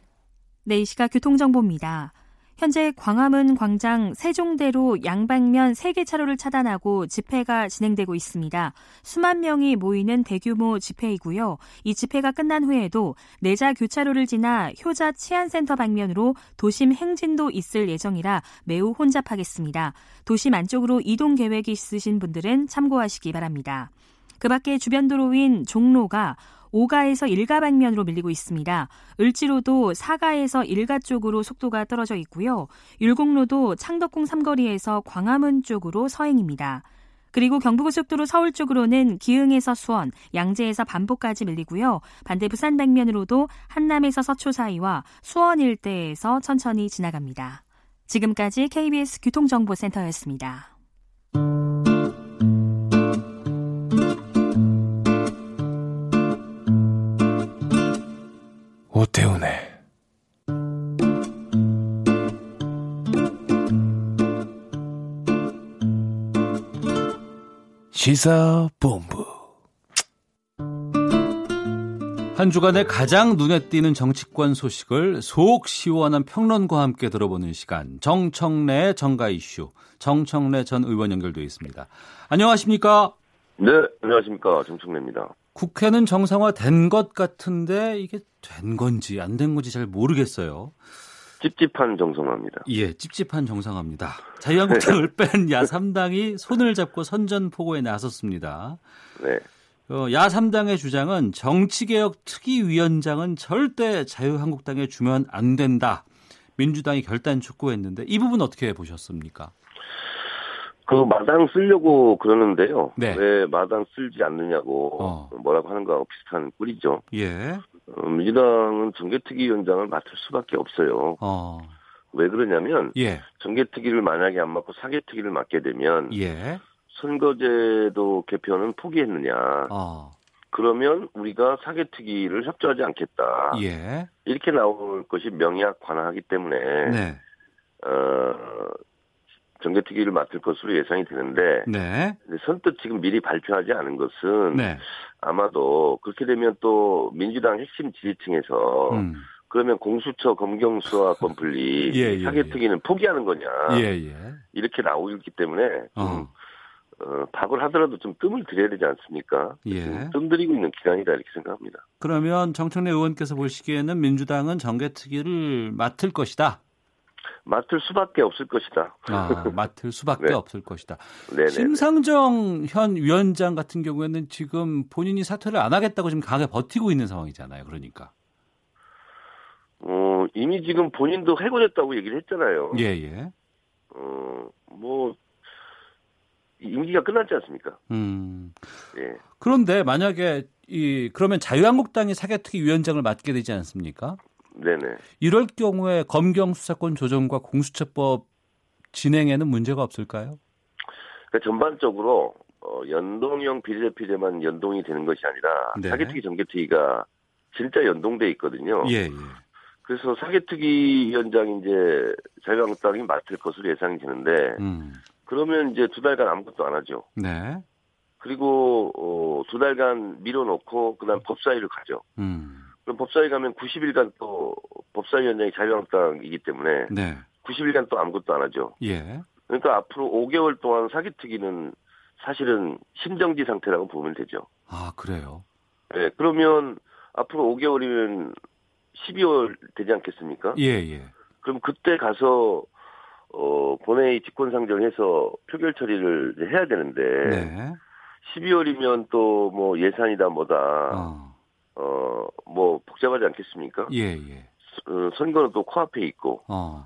네, 이 시각 교통정보입니다. 현재 광화문 광장 세종대로 양방면 3개 차로를 차단하고 집회가 진행되고 있습니다. 수만 명이 모이는 대규모 집회이고요. 이 집회가 끝난 후에도 내자 교차로를 지나 효자 치안센터 방면으로 도심 행진도 있을 예정이라 매우 혼잡하겠습니다. 도심 안쪽으로 이동 계획이 있으신 분들은 참고하시기 바랍니다. 그 밖에 주변 도로인 종로가 5가에서 1가 방면으로 밀리고 있습니다. 을지로도 4가에서 1가 쪽으로 속도가 떨어져 있고요. 율곡로도 창덕궁 삼거리에서 광화문 쪽으로 서행입니다. 그리고 경부고속도로 서울 쪽으로는 기흥에서 수원, 양재에서 반포까지 밀리고요. 반대 부산 방면으로도 한남에서 서초 사이와 수원 일대에서 천천히 지나갑니다. 지금까지 KBS 교통정보센터였습니다. 오태훈의 시사본부 한 주간의 가장 눈에 띄는 정치권 소식을 속 시원한 평론과 함께 들어보는 시간 정청래 정가 이슈 정청래 전 의원 연결돼 있습니다. 안녕하십니까? 네, 안녕하십니까 정청래입니다. 국회는 정상화된 것 같은데 이게 된 건지 안 된 건지 잘 모르겠어요. 찝찝한 정상화입니다. 예, 찝찝한 정상화입니다. 자유한국당을 뺀 야3당이 손을 잡고 선전포고에 나섰습니다. 네. 어, 야3당의 주장은 정치개혁 특위위원장은 절대 자유한국당에 주면 안 된다. 민주당이 결단 촉구했는데 이 부분 어떻게 보셨습니까? 그 마당 쓰려고 그러는데요. 네. 왜 마당 쓸지 않느냐고 어. 뭐라고 하는 거하고 비슷한 꼴이죠. 예. 어, 민주당은 정개특위위원장을 맡을 수밖에 없어요. 어. 왜 그러냐면 예. 정개특위를 만약에 안 맡고 사개특위를 맡게 되면 예. 선거제도 개편은 포기했느냐. 어. 그러면 우리가 사개특위를 협조하지 않겠다. 예. 이렇게 나올 것이 명약 관화하기 때문에 네. 어, 정개특위를 맡을 것으로 예상이 되는데 네. 선뜻 지금 미리 발표하지 않은 것은 네. 아마도 그렇게 되면 또 민주당 핵심 지지층에서 음. 그러면 공수처 검경수사권 *laughs* 분리 예, 예, 사개특위는 포기하는 거냐 예, 예. 이렇게 나오기 때문에 좀 어. 어, 밥을 하더라도 좀 뜸을 들여야 되지 않습니까? 예. 좀 뜸들이고 있는 기간이다 이렇게 생각합니다. 그러면 정청래 의원께서 보시기에는 민주당은 정개특위를 맡을 것이다. 맡을 수밖에 없을 것이다. 아, *laughs* 맡을 수밖에 네. 없을 것이다. 네네. 심상정 현 위원장 같은 경우에는 지금 본인이 사퇴를 안 하겠다고 지금 강하게 버티고 있는 상황이잖아요. 그러니까. 어, 이미 지금 본인도 해고됐다고 얘기를 했잖아요. 예, 예. 어, 뭐 임기가 끝났지 않습니까? 음. 예. 그런데 만약에 이 그러면 자유한국당이 사개특위 위원장을 맡게 되지 않습니까? 네네. 이럴 경우에 검경 수사권 조정과 공수처법 진행에는 문제가 없을까요? 그러니까 전반적으로 어, 연동형 비례대표제만 연동이 되는 것이 아니라 네. 사개특위 정개특위가 진짜 연동돼 있거든요. 예, 예. 그래서 사개특위 위원장이 이제 자유한국당이 맡을 것으로 예상이 되는데 음. 그러면 이제 두 달간 아무것도 안 하죠. 네. 그리고 어, 두 달간 밀어놓고 그다음 법사위를 가죠. 음. 그럼 법사위 가면 90일간 또 법사위원장이 자유한국당이기 때문에 네. 90일간 또 아무것도 안 하죠. 예. 그러니까 앞으로 5개월 동안 사기특위는 사실은 심정지 상태라고 보면 되죠. 아, 그래요. 네, 그러면 앞으로 5개월이면 12월 되지 않겠습니까? 예, 예. 그럼 그때 가서 어, 본회의 직권상정해서 표결 처리를 해야 되는데 네. 12월이면 또 뭐 예산이다 뭐다 어. 어, 뭐 복잡하지 않겠습니까? 예, 예. 어, 선거는 또 코앞에 있고 어.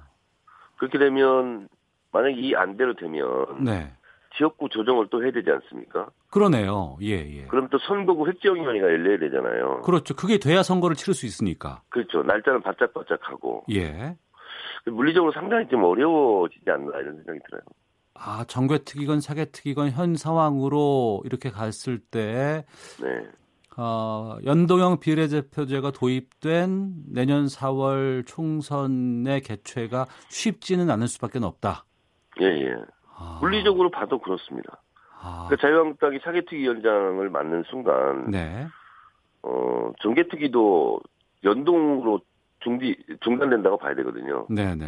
그렇게 되면 만약 이 안대로 되면 네. 지역구 조정을 또 해야 되지 않습니까? 그러네요. 예, 예. 그럼 또 선거구 획정위원회가 열려야 되잖아요. 그렇죠. 그게 돼야 선거를 치를 수 있으니까. 그렇죠. 날짜는 바짝바짝하고 예. 물리적으로 상당히 좀 어려워지지 않나 이런 생각이 들어요. 아, 정개특위건 사개특위건 현 상황으로 이렇게 갔을 때 네. 어, 연동형 비례대표제가 도입된 내년 4월 총선의 개최가 쉽지는 않을 수밖에 없다. 예, 예. 아, 물리적으로 봐도 그렇습니다. 아, 그러니까 자유한국당이 사개특위 위원장을 맡는 순간 네. 어, 정개특위도 연동으로 중지 중단된다고 봐야 되거든요. 네, 네.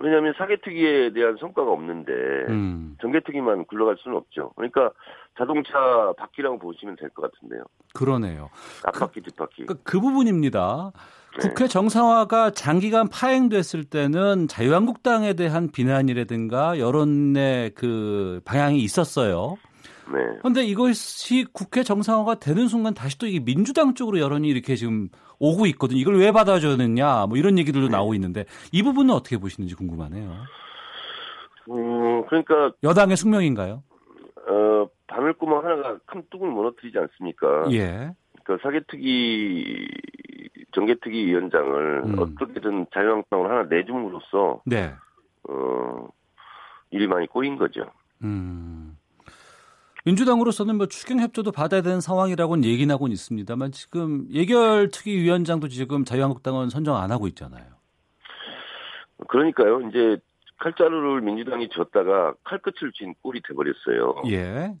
왜냐하면 사개특위에 대한 성과가 없는데 음. 정개특위만 굴러갈 수는 없죠. 그러니까 자동차 바퀴라고 보시면 될 것 같은데요. 그러네요. 앞바퀴 뒷바퀴. 그, 그 부분입니다. 네. 국회 정상화가 장기간 파행됐을 때는 자유한국당에 대한 비난이라든가 여론의 그 방향이 있었어요. 네. 그런데 이것이 국회 정상화가 되는 순간 다시 또 이게 민주당 쪽으로 여론이 이렇게 지금 오고 있거든요. 이걸 왜 받아줬느냐 뭐 이런 얘기들도 네. 나오고 있는데 이 부분은 어떻게 보시는지 궁금하네요. 음, 그러니까 여당의 숙명인가요? 어, 바늘구멍 하나가 큰 뚝을 무너뜨리지 않습니까? 예. 그러니까 사개특위 정개특위 위원장을 음. 어떻게든 자유한국당으로 하나 내줌으로써 네. 어, 일이 많이 꼬인 거죠. 음. 민주당으로서는 뭐 추경 협조도 받아야 되는 상황이라고는 얘기는 하고는 있습니다만 지금 예결 특위 위원장도 지금 자유한국당은 선정 안 하고 있잖아요. 그러니까요. 이제 칼자루를 민주당이 줬다가 칼끝을 쥔 꼴이 돼버렸어요. 예.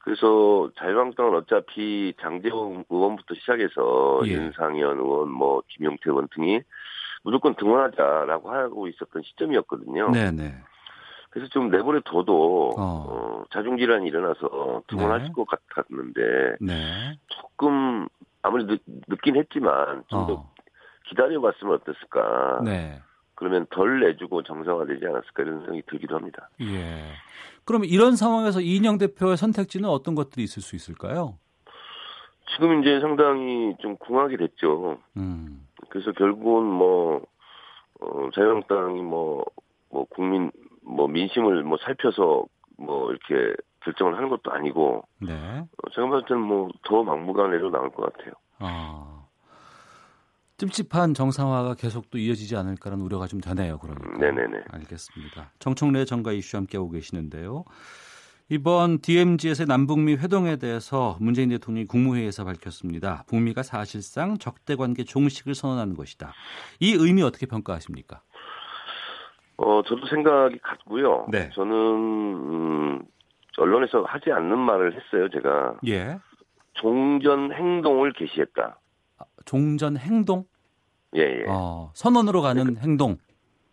그래서 자유한국당은 어차피 장재원 의원부터 시작해서 예. 윤상현 의원, 뭐 김용태 의원 등이 무조건 등원하자라고 하고 있었던 시점이었거든요. 네네. 그래서 좀 내버려 둬도 어. 어, 자중 질환이 일어나서 등원하실 네. 것 같았는데 네. 조금 아무리 늦, 늦긴 했지만 좀더 어. 기다려봤으면 어땠을까. 네. 그러면 덜 내주고 정상화되지 않았을까 이런 생각이 들기도 합니다. 예. 그럼 이런 상황에서 이인영 대표의 선택지는 어떤 것들이 있을 수 있을까요? 지금 이제 상당히 좀 궁하게 됐죠. 음. 그래서 결국은 뭐 어, 자유한국당이 뭐, 뭐 국민 뭐 민심을 뭐 살펴서 뭐 이렇게 결정을 하는 것도 아니고 네. 어, 제가 봤을 때는 뭐 더 막무가내로 나올 것 같아요. 아. 찜찜한 정상화가 계속 또 이어지지 않을까라는 우려가 좀 되네요. 그러니까. 네네네. 알겠습니다. 정청래 정가 이슈 함께하고 계시는데요. 이번 DMZ에서의 남북미 회동에 대해서 문재인 대통령이 국무회의에서 밝혔습니다. 북미가 사실상 적대 관계 종식을 선언하는 것이다. 이 의미 어떻게 평가하십니까? 어 저도 생각이 같고요. 네. 저는 음, 언론에서 하지 않는 말을 했어요. 제가 예. 종전 행동을 개시했다. 종전 행동? 예, 예. 어, 선언으로 가는 행동.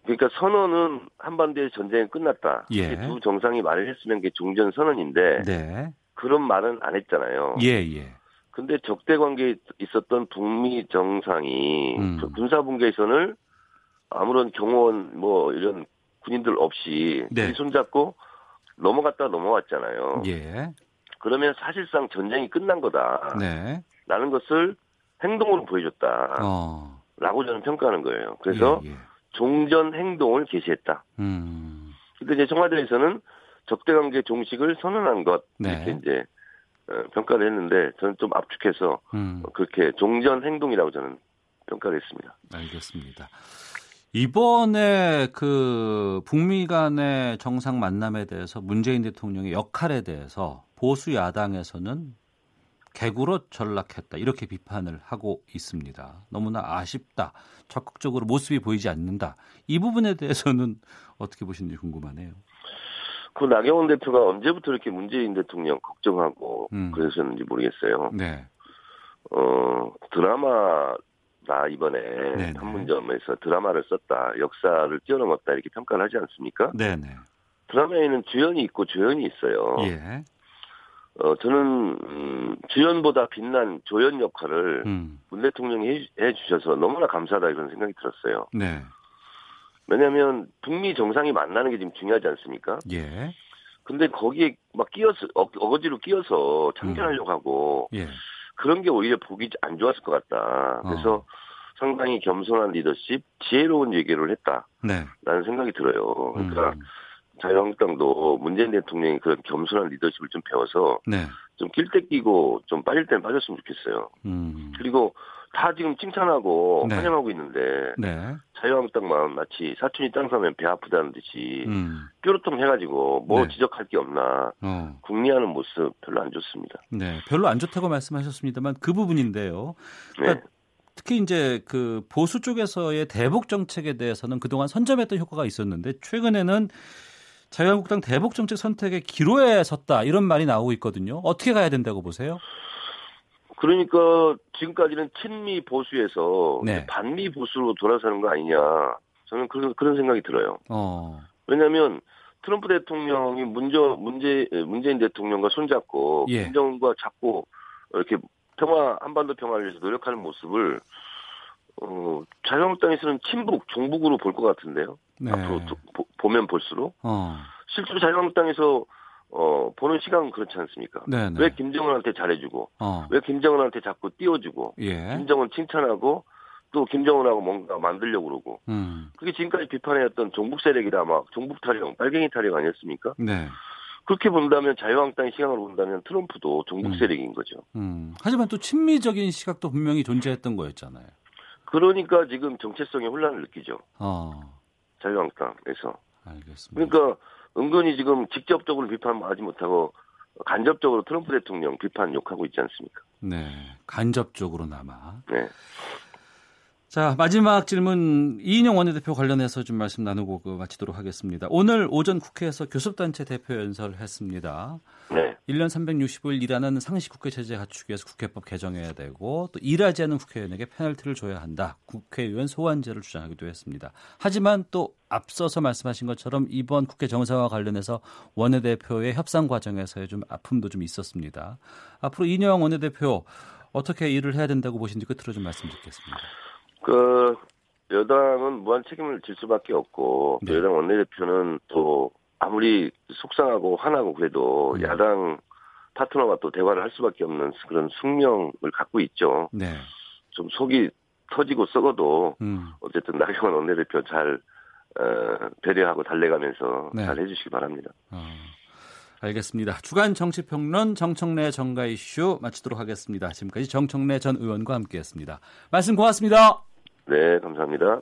그러니까 선언은 한반도의 전쟁이 끝났다. 예. 두 정상이 말을 했으면 그게 종전 선언인데 네. 그런 말은 안 했잖아요. 예, 예. 근데 적대 관계에 있었던 북미 정상이 음. 그 군사 분계선을 아무런 경호원 뭐 이런 군인들 없이 네. 손잡고 넘어갔다 넘어왔잖아요. 예. 그러면 사실상 전쟁이 끝난 거다. 네. 라는 것을 행동으로 보여줬다. 어. 라고 저는 평가하는 거예요. 그래서 예, 예. 종전 행동을 개시했다. 음. 근데 이제 청와대에서는 적대관계 종식을 선언한 것 네. 이렇게 이제 어, 평가를 했는데 저는 좀 압축해서 음. 그렇게 종전 행동이라고 저는 평가를 했습니다. 알겠습니다. 이번에 그 북미 간의 정상 만남에 대해서 문재인 대통령의 역할에 대해서 보수 야당에서는 개구로 전락했다 이렇게 비판을 하고 있습니다. 너무나 아쉽다. 적극적으로 모습이 보이지 않는다. 이 부분에 대해서는 어떻게 보시는지 궁금하네요. 그 나경원 대표가 언제부터 이렇게 문재인 대통령 걱정하고 음. 그러셨는지 모르겠어요. 네. 어 드라마 나 이번에 네네. 판문점에서 드라마를 썼다, 역사를 뛰어넘었다 이렇게 평가를 하지 않습니까? 네네. 드라마에는 주연이 있고 조연이 있어요. 예. 어, 저는 음, 주연보다 빛난 조연 역할을 음. 문 대통령이 해, 해주셔서 너무나 감사하다 이런 생각이 들었어요. 네. 왜냐하면 북미 정상이 만나는 게 지금 중요하지 않습니까? 예. 근데 거기에 막 끼어서 어, 어거지로 끼어서 참견하려고 하고 예. 그런 게 오히려 보기 안 좋았을 것 같다. 그래서 어. 상당히 겸손한 리더십, 지혜로운 얘기를 했다라는 네. 생각이 들어요. 그러니까 음. 자유한국당도 문재인 대통령이 그런 겸손한 리더십을 좀 배워서 네. 좀낄 때 끼고 좀 빠질 땐 빠졌으면 좋겠어요. 음. 그리고 다 지금 칭찬하고 네. 환영하고 있는데 네. 자유한국당만 마치 사촌이 땅 사면 배 아프다는 듯이 음. 뾰루통 해가지고 뭐 네. 지적할 게 없나 어. 궁리하는 모습 별로 안 좋습니다. 네, 별로 안 좋다고 말씀하셨습니다만 그 부분인데요. 네. 그러니까 특히 이제 그 보수 쪽에서의 대북 정책에 대해서는 그동안 선점했던 효과가 있었는데 최근에는 자유한국당 대북 정책 선택의 기로에 섰다 이런 말이 나오고 있거든요. 어떻게 가야 된다고 보세요? 그러니까 지금까지는 친미 보수에서 네. 반미 보수로 돌아서는 거 아니냐. 저는 그런 그런 생각이 들어요. 어. 왜냐하면 트럼프 대통령이 문제 문재 문재인 대통령과 손잡고 예. 김정은과 잡고 이렇게 평화 한반도 평화를 위해서 노력하는 모습을 어, 자유한국당에서는 친북 종북으로 볼 것 같은데요. 네. 앞으로 도- 보, 보면 볼수록 어. 실제로 자유한국당에서 어, 보는 시각은 그렇지 않습니까? 네네. 왜 김정은한테 잘해주고 어. 왜 김정은한테 자꾸 띄워주고 예. 김정은 칭찬하고 또 김정은하고 뭔가 만들려고 그러고 음. 그게 지금까지 비판해왔던 종북 세력이다 막 종북 타령 빨갱이 타령 아니었습니까? 네. 그렇게 본다면 자유한국당의 시각으로 본다면 트럼프도 종북 음. 세력인 거죠. 음. 하지만 또 친미적인 시각도 분명히 존재했던 거였잖아요. 그러니까 지금 정체성의 혼란을 느끼죠. 어. 자유한국당에서. 알겠습니다. 그러니까 은근히 지금 직접적으로 비판하지 못하고 간접적으로 트럼프 대통령 비판 욕하고 있지 않습니까? 네. 간접적으로나마. 네. 자, 마지막 질문 이인영 원내대표 관련해서 좀 말씀 나누고 그 마치도록 하겠습니다. 오늘 오전 국회에서 교섭단체 대표 연설을 했습니다. 네. 1년 365일 일하는 상시 국회 체제 갖추기 위해서 국회법 개정해야 되고 또 일하지 않은 국회의원에게 페널티를 줘야 한다. 국회의원 소환제를 주장하기도 했습니다. 하지만 또 앞서서 말씀하신 것처럼 이번 국회 정상화 관련해서 원내대표의 협상 과정에서의 좀 아픔도 좀 있었습니다. 앞으로 이인영 원내대표 어떻게 일을 해야 된다고 보시는지 끝으로 좀 말씀 듣겠습니다. 그 여당은 무한 책임을 질 수밖에 없고 또 네. 여당 원내대표는 또 아무리 속상하고 화나고 그래도 음. 야당 파트너와 또 대화를 할 수밖에 없는 그런 숙명을 갖고 있죠. 네. 좀 속이 터지고 썩어도 음. 어쨌든 나경원 원내대표 잘 어, 배려하고 달래가면서 네. 잘 해주시기 바랍니다. 어, 알겠습니다. 주간 정치평론 정청래 정가 이슈 마치도록 하겠습니다. 지금까지 정청래 전 의원과 함께했습니다. 말씀 고맙습니다. 네, 감사합니다.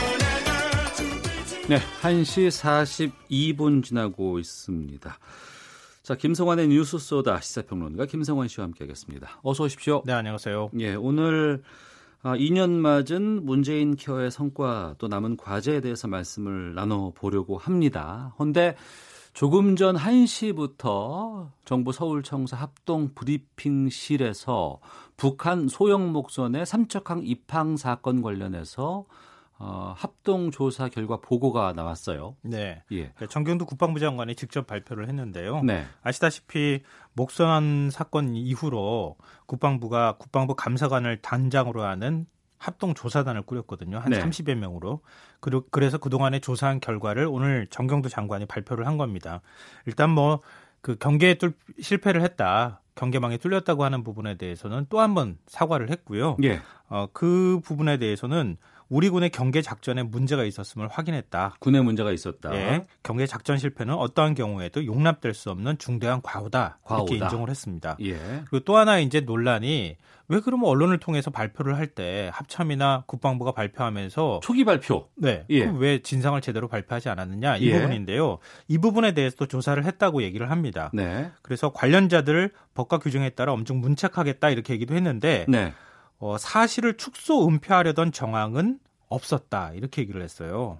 네, 1시 42분 지나고 있습니다. 자, 김성환의 뉴스 소다 시사평론가 김성환 씨와 함께하겠습니다. 어서 오십시오. 네, 안녕하세요. 예, 오늘 아, 2년 맞은 문재인 케어의 성과 또 남은 과제에 대해서 말씀을 나눠보려고 합니다. 그런데 조금 전 1시부터 정부 서울청사 합동 브리핑실에서 북한 소형 목선의 삼척항 입항 사건 관련해서 어, 합동 조사 결과 보고가 나왔어요. 네. 예. 정경두 국방부 장관이 직접 발표를 했는데요. 네. 아시다시피 목선 사건 이후로 국방부가 국방부 감사관을 단장으로 하는 합동 조사단을 꾸렸거든요. 한 네. 30여 명으로. 그래서 그동안에 조사한 결과를 오늘 정경두 장관이 발표를 한 겁니다. 일단 뭐 그 경계에 뚫 실패를 했다. 경계망에 뚫렸다고 하는 부분에 대해서는 또 한 번 사과를 했고요. 예. 어, 그 부분에 대해서는 우리 군의 경계 작전에 문제가 있었음을 확인했다. 군에 문제가 있었다. 예, 경계 작전 실패는 어떠한 경우에도 용납될 수 없는 중대한 과오다. 과오다. 이렇게 인정을 했습니다. 예. 그리고 또 하나 이제 논란이 왜 그러면 언론을 통해서 발표를 할 때 합참이나 국방부가 발표하면서 초기 발표. 네, 예. 그럼 왜 진상을 제대로 발표하지 않았느냐 이 예. 부분인데요. 이 부분에 대해서도 조사를 했다고 얘기를 합니다. 네. 그래서 관련자들 법과 규정에 따라 엄청 문책하겠다 이렇게 얘기도 했는데 네. 어, 사실을 축소 은폐하려던 정황은 없었다 이렇게 얘기를 했어요.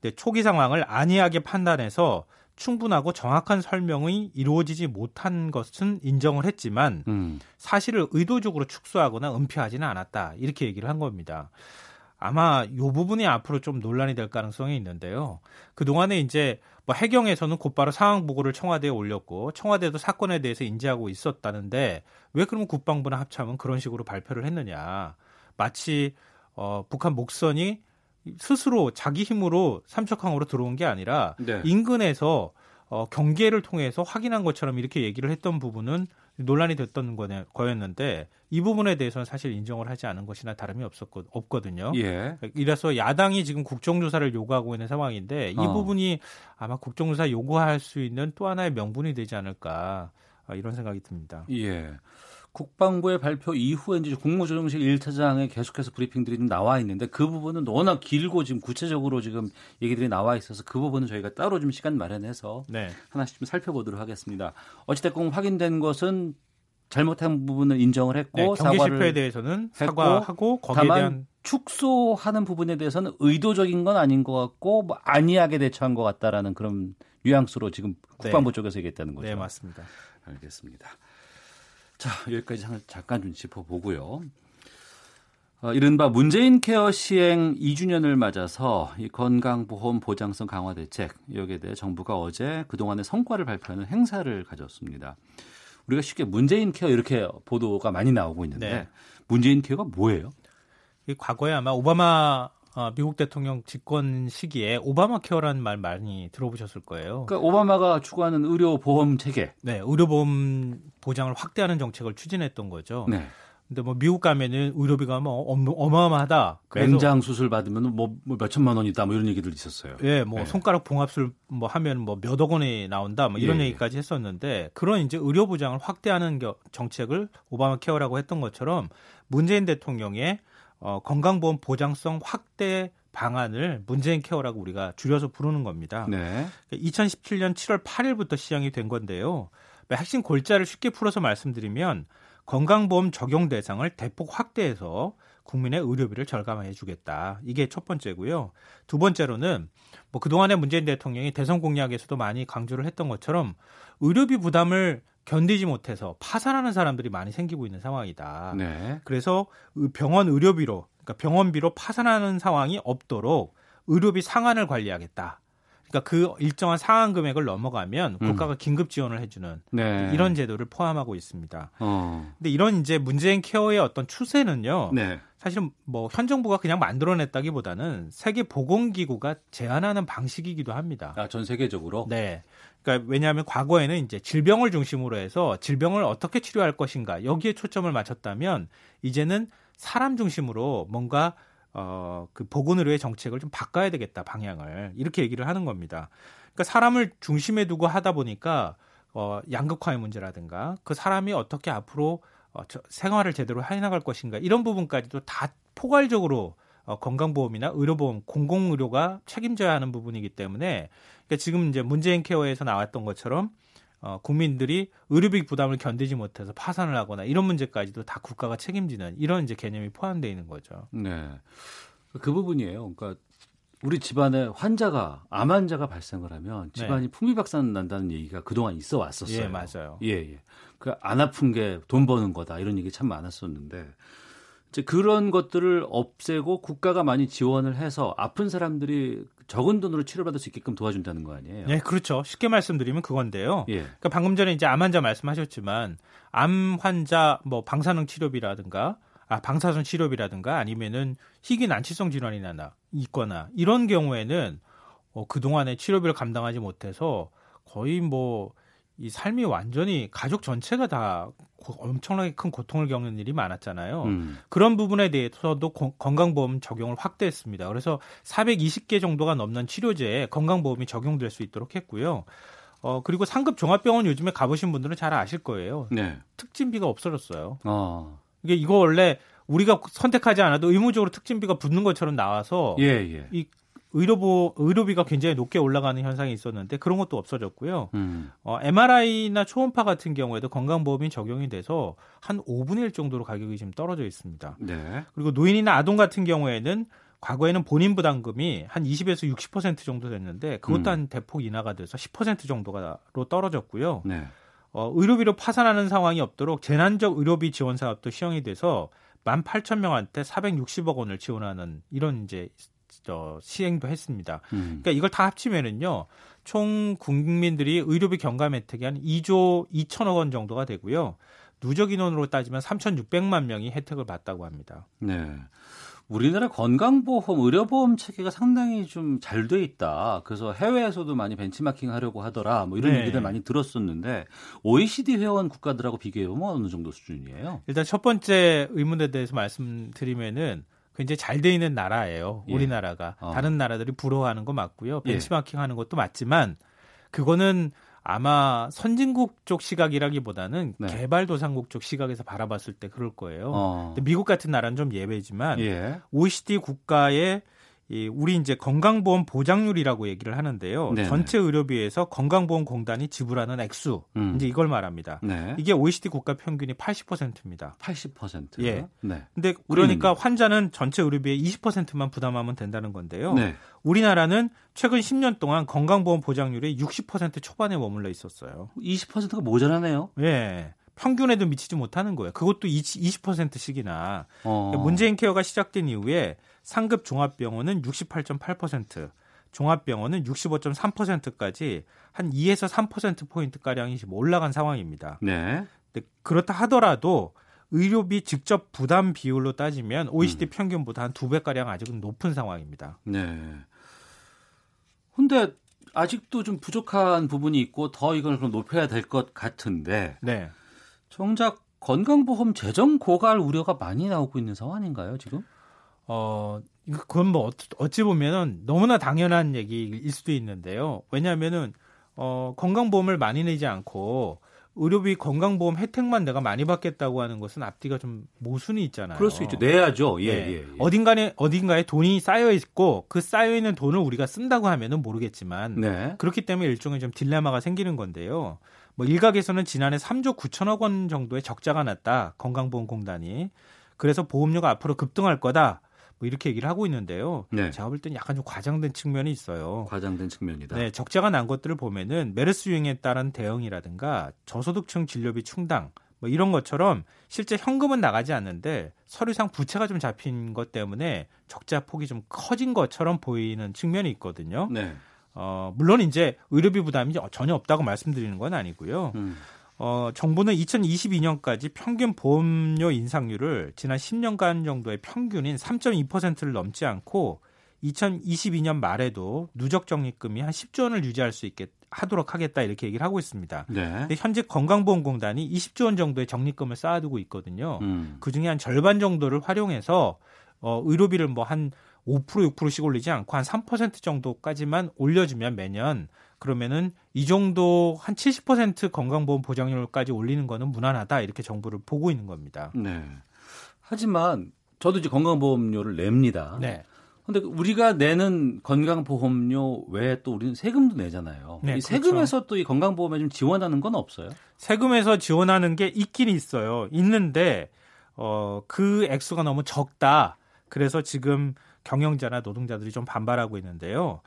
근데 초기 상황을 안이하게 판단해서 충분하고 정확한 설명이 이루어지지 못한 것은 인정을 했지만 음. 사실을 의도적으로 축소하거나 은폐하지는 않았다 이렇게 얘기를 한 겁니다. 아마 이 부분이 앞으로 좀 논란이 될 가능성이 있는데요. 그 동안에 이제 뭐 해경에서는 곧바로 상황 보고를 청와대에 올렸고 청와대도 사건에 대해서 인지하고 있었다는데 왜 그러면 국방부나 합참은 그런 식으로 발표를 했느냐? 마치 어, 북한 목선이 스스로 자기 힘으로 삼척항으로 들어온 게 아니라 네. 인근에서 어, 경계를 통해서 확인한 것처럼 이렇게 얘기를 했던 부분은 논란이 됐던 거였는데 이 부분에 대해서는 사실 인정을 하지 않은 것이나 다름이 없었거, 없거든요. 예. 이래서 야당이 지금 국정조사를 요구하고 있는 상황인데 이 어. 부분이 아마 국정조사 요구할 수 있는 또 하나의 명분이 되지 않을까 아, 이런 생각이 듭니다. 예. 국방부의 발표 이후에 이제 국무조정실 1차장에 계속해서 브리핑들이 좀 나와 있는데 그 부분은 워낙 길고 지금 구체적으로 지금 얘기들이 나와 있어서 그 부분은 저희가 따로 좀 시간 마련해서 네. 하나씩 좀 살펴보도록 하겠습니다. 어찌됐건 확인된 것은 잘못한 부분을 인정을 했고 네, 경계 사과를 실패에 대해서는 사과하고 거기에 다만 대한 축소하는 부분에 대해서는 의도적인 건 아닌 것 같고 뭐 안이하게 대처한 것 같다라는 그런 뉘앙스로 지금 국방부 쪽에서 얘기했다는 거죠. 네 맞습니다. 알겠습니다. 자 여기까지 잠깐 좀 짚어보고요. 어, 이른바 문재인 케어 시행 2주년을 맞아서 이 건강보험 보장성 강화 대책 여기에 대해 정부가 어제 그동안의 성과를 발표하는 행사를 가졌습니다. 우리가 쉽게 문재인 케어 이렇게 보도가 많이 나오고 있는데 네. 문재인 케어가 뭐예요? 이 과거에 아마 오바마 어, 미국 대통령 집권 시기에 오바마 케어라는 말 많이 들어보셨을 거예요. 그러니까 오바마가 추구하는 의료 보험 체계. 네, 의료 보험 보장을 확대하는 정책을 추진했던 거죠. 네. 근데 뭐 미국 가면은 의료비가 뭐 어마- 어마어마하다. 맹장 수술 받으면 뭐, 뭐 몇천만 원이다 뭐 이런 얘기들 있었어요. 예, 뭐 네. 손가락 봉합술 뭐 하면 뭐 몇억 원이 나온다 뭐 이런 예, 예. 얘기까지 했었는데 그런 이제 의료 보장을 확대하는 겨- 정책을 오바마 케어라고 했던 것처럼 문재인 대통령의 어, 건강보험 보장성 확대 방안을 문재인 케어라고 우리가 줄여서 부르는 겁니다. 네. 2017년 7월 8일부터 시행이 된 건데요. 핵심 골자를 쉽게 풀어서 말씀드리면 건강보험 적용 대상을 대폭 확대해서 국민의 의료비를 절감해 주겠다. 이게 첫 번째고요. 두 번째로는 뭐 그동안에 문재인 대통령이 대선 공약에서도 많이 강조를 했던 것처럼 의료비 부담을 견디지 못해서 파산하는 사람들이 많이 생기고 있는 상황이다. 네. 그래서 의- 병원 의료비로 그러니까 병원비로 파산하는 상황이 없도록 의료비 상한을 관리하겠다. 그러니까 그 일정한 상한 금액을 넘어가면 음. 국가가 긴급 지원을 해주는 네. 이런 제도를 포함하고 있습니다. 어. 근데 이런 이제 문재인 케어의 어떤 추세는요. 네. 사실은 뭐 현 정부가 그냥 만들어냈다기보다는 세계 보건기구가 제안하는 방식이기도 합니다. 아, 전 세계적으로. 네. 그러니까 왜냐하면 과거에는 이제 질병을 중심으로 해서 질병을 어떻게 치료할 것인가 여기에 초점을 맞췄다면 이제는 사람 중심으로 뭔가 어, 그 보건의료의 정책을 좀 바꿔야 되겠다 방향을 이렇게 얘기를 하는 겁니다. 그러니까 사람을 중심에 두고 하다 보니까 어, 양극화의 문제라든가 그 사람이 어떻게 앞으로 어, 저, 생활을 제대로 해나갈 것인가 이런 부분까지도 다 포괄적으로 어, 건강보험이나 의료보험, 공공의료가 책임져야 하는 부분이기 때문에 그러니까 지금 이제 문재인 케어에서 나왔던 것처럼 어, 국민들이 의료비 부담을 견디지 못해서 파산을 하거나 이런 문제까지도 다 국가가 책임지는 이런 이제 개념이 포함되어 있는 거죠. 네. 그 부분이에요. 그러니까 우리 집안에 환자가 암 환자가 발생을 하면 집안이 풍비박산 난다는 얘기가 그동안 있어 왔었어요. 예, 맞아요. 예, 예. 그 안 아픈 게 돈 버는 거다 이런 얘기 참 많았었는데 그런 것들을 없애고 국가가 많이 지원을 해서 아픈 사람들이 적은 돈으로 치료받을 수 있게끔 도와준다는 거 아니에요? 네, 그렇죠. 쉽게 말씀드리면 그건데요. 예. 그러니까 방금 전에 이제 암 환자 말씀하셨지만 암 환자 뭐 방사능 치료비라든가 아 방사선 치료비라든가 아니면은 희귀 난치성 질환이나 나- 있거나 이런 경우에는 어, 그 동안에 치료비를 감당하지 못해서 거의 뭐 이 삶이 완전히 가족 전체가 다 고- 엄청나게 큰 고통을 겪는 일이 많았잖아요. 음. 그런 부분에 대해서도 건- 건강보험 적용을 확대했습니다. 그래서 420개 정도가 넘는 치료제에 건강보험이 적용될 수 있도록 했고요. 어, 그리고 상급 종합병원 요즘에 가보신 분들은 잘 아실 거예요. 네. 특진비가 없어졌어요. 어. 이게 이거 원래 우리가 선택하지 않아도 의무적으로 특진비가 붙는 것처럼 나와서 예, 예. 이 의료보 의료비가 굉장히 높게 올라가는 현상이 있었는데 그런 것도 없어졌고요. 음. 어, MRI나 초음파 같은 경우에도 건강보험이 적용이 돼서 한 5분의 1 정도로 가격이 지금 떨어져 있습니다. 네. 그리고 노인이나 아동 같은 경우에는 과거에는 본인 부담금이 한 20에서 60% 정도 됐는데 그것도 음. 한 대폭 인하가 돼서 10% 정도가로 떨어졌고요. 네. 어, 의료비로 파산하는 상황이 없도록 재난적 의료비 지원 사업도 시행이 돼서 18,000명한테 460억 원을 지원하는 이런 이제 저 시행도 했습니다. 음. 그러니까 이걸 다 합치면은요. 총 국민들이 의료비 경감 혜택이 한 2조 2천억 원 정도가 되고요. 누적 인원으로 따지면 3,600만 명이 혜택을 받다고 합니다. 네. 우리나라 건강보험, 의료보험 체계가 상당히 좀 잘 돼 있다. 그래서 해외에서도 많이 벤치마킹 하려고 하더라. 뭐 이런 네. 얘기들 많이 들었었는데 OECD 회원 국가들하고 비교해보면 어느 정도 수준이에요? 일단 첫 번째 의문에 대해서 말씀드리면은 굉장히 잘 돼 있는 나라예요. 예. 우리나라가 어. 다른 나라들이 부러워하는 거 맞고요. 예. 벤치마킹 하는 것도 맞지만 그거는 아마 선진국 쪽 시각이라기보다는 네. 개발도상국 쪽 시각에서 바라봤을 때 그럴 거예요. 어. 미국 같은 나라는 좀 예외지만 예. OECD 국가의 이 우리 이제 건강보험 보장률이라고 얘기를 하는데요. 네네. 전체 의료비에서 건강보험공단이 지불하는 액수 음. 이제 이걸 말합니다. 네. 이게 OECD 국가 평균이 80%입니다. 80%. 예. 네. 근데 그러니까 환자는 전체 의료비의 20%만 부담하면 된다는 건데요. 네. 우리나라는 최근 10년 동안 건강보험 보장률이 60% 초반에 머물러 있었어요. 20%가 모자라네요. 예. 평균에도 미치지 못하는 거예요. 그것도 20%씩이나. 어. 문재인 케어가 시작된 이후에 상급 종합병원은 68.8%, 종합병원은 65.3%까지 한 2에서 3% 포인트 가량이 지금 올라간 상황입니다. 네. 그렇다 하더라도 의료비 직접 부담 비율로 따지면 OECD 음. 평균보다 한 두 배 가량 아직은 높은 상황입니다. 네. 근데 아직도 좀 부족한 부분이 있고 더 이걸 그럼 높여야 될 것 같은데 네. 정작 건강보험 재정 고갈 우려가 많이 나오고 있는 상황 아닌가요, 지금? 어, 그건 뭐 어찌- 어찌 보면은 너무나 당연한 얘기일 수도 있는데요. 왜냐하면은 어, 건강보험을 많이 내지 않고 의료비 건강보험 혜택만 내가 많이 받겠다고 하는 것은 앞뒤가 좀 모순이 있잖아요. 그럴 수 있죠. 내야죠. 예, 네. 예, 예. 어딘가에 어딘가에 돈이 쌓여 있고 그 쌓여 있는 돈을 우리가 쓴다고 하면은 모르겠지만 네. 그렇기 때문에 일종의 좀 딜레마가 생기는 건데요. 뭐 일각에서는 지난해 3조 9천억 원 정도의 적자가 났다. 건강보험공단이. 그래서 보험료가 앞으로 급등할 거다. 뭐 이렇게 얘기를 하고 있는데요. 네. 제가 볼 때는 약간 좀 과장된 측면이 있어요. 과장된 측면이다. 네, 적자가 난 것들을 보면은 메르스 유행에 따른 대응이라든가 저소득층 진료비 충당 뭐 이런 것처럼 실제 현금은 나가지 않는데 서류상 부채가 좀 잡힌 것 때문에 적자 폭이 좀 커진 것처럼 보이는 측면이 있거든요. 네. 어, 물론 이제 의료비 부담이 전혀 없다고 말씀드리는 건 아니고요. 음. 어, 정부는 2022년까지 평균 보험료 인상률을 지난 10년간 정도의 평균인 3.2%를 넘지 않고 2022년 말에도 누적 적립금이 한 10조 원을 유지할 수 있게 하도록 하겠다 이렇게 얘기를 하고 있습니다. 네. 근데 현재 건강보험공단이 20조 원 정도의 적립금을 쌓아두고 있거든요. 음. 그 중에 한 절반 정도를 활용해서 어, 의료비를 뭐 한 5% 6%씩 올리지 않고 한 3% 정도까지만 올려주면 매년 그러면은 이 정도 한 70% 건강보험 보장률까지 올리는 거는 무난하다 이렇게 정부를 보고 있는 겁니다. 네. 하지만 저도 이제 건강보험료를 냅니다. 네. 근데 우리가 내는 건강보험료 외에 또 우리는 세금도 내잖아요. 네, 이 그렇죠. 세금에서 또이 건강보험에 좀 지원하는 건 없어요? 세금에서 지원하는 게 있긴 있어요. 있는데 어, 그 액수가 너무 적다. 그래서 지금 경영자나 노동자들이 좀 반발하고 있는데요.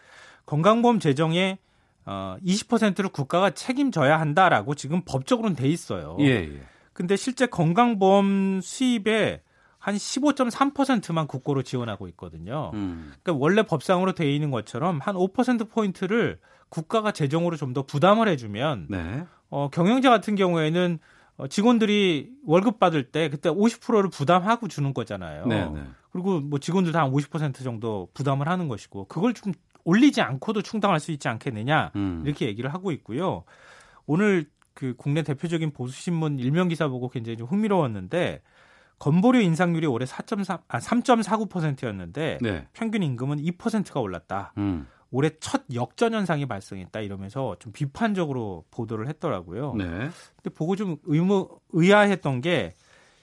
건강보험 재정에 어, 20%를 국가가 책임져야 한다라고 지금 법적으로는 돼 있어요. 예, 예. 근데 실제 건강보험 수입의 한 15.3%만 국고로 지원하고 있거든요. 음. 그러니까 원래 법상으로 돼 있는 것처럼 한 5% 포인트를 국가가 재정으로 좀 더 부담을 해주면 네. 어, 경영자 같은 경우에는 어, 직원들이 월급 받을 때 그때 50%를 부담하고 주는 거잖아요. 네, 네. 그리고 뭐 직원들 다 한 50% 정도 부담을 하는 것이고 그걸 좀 올리지 않고도 충당할 수 있지 않겠느냐 음. 이렇게 얘기를 하고 있고요. 오늘 그 국내 대표적인 보수 신문 일면 기사 보고 굉장히 좀 흥미로웠는데 건보료 인상률이 올해 4.3, 아, 3.49%였는데 네. 평균 임금은 2%가 올랐다. 음. 올해 첫 역전 현상이 발생했다 이러면서 좀 비판적으로 보도를 했더라고요. 네. 근데 보고 좀 의무 의아했던 게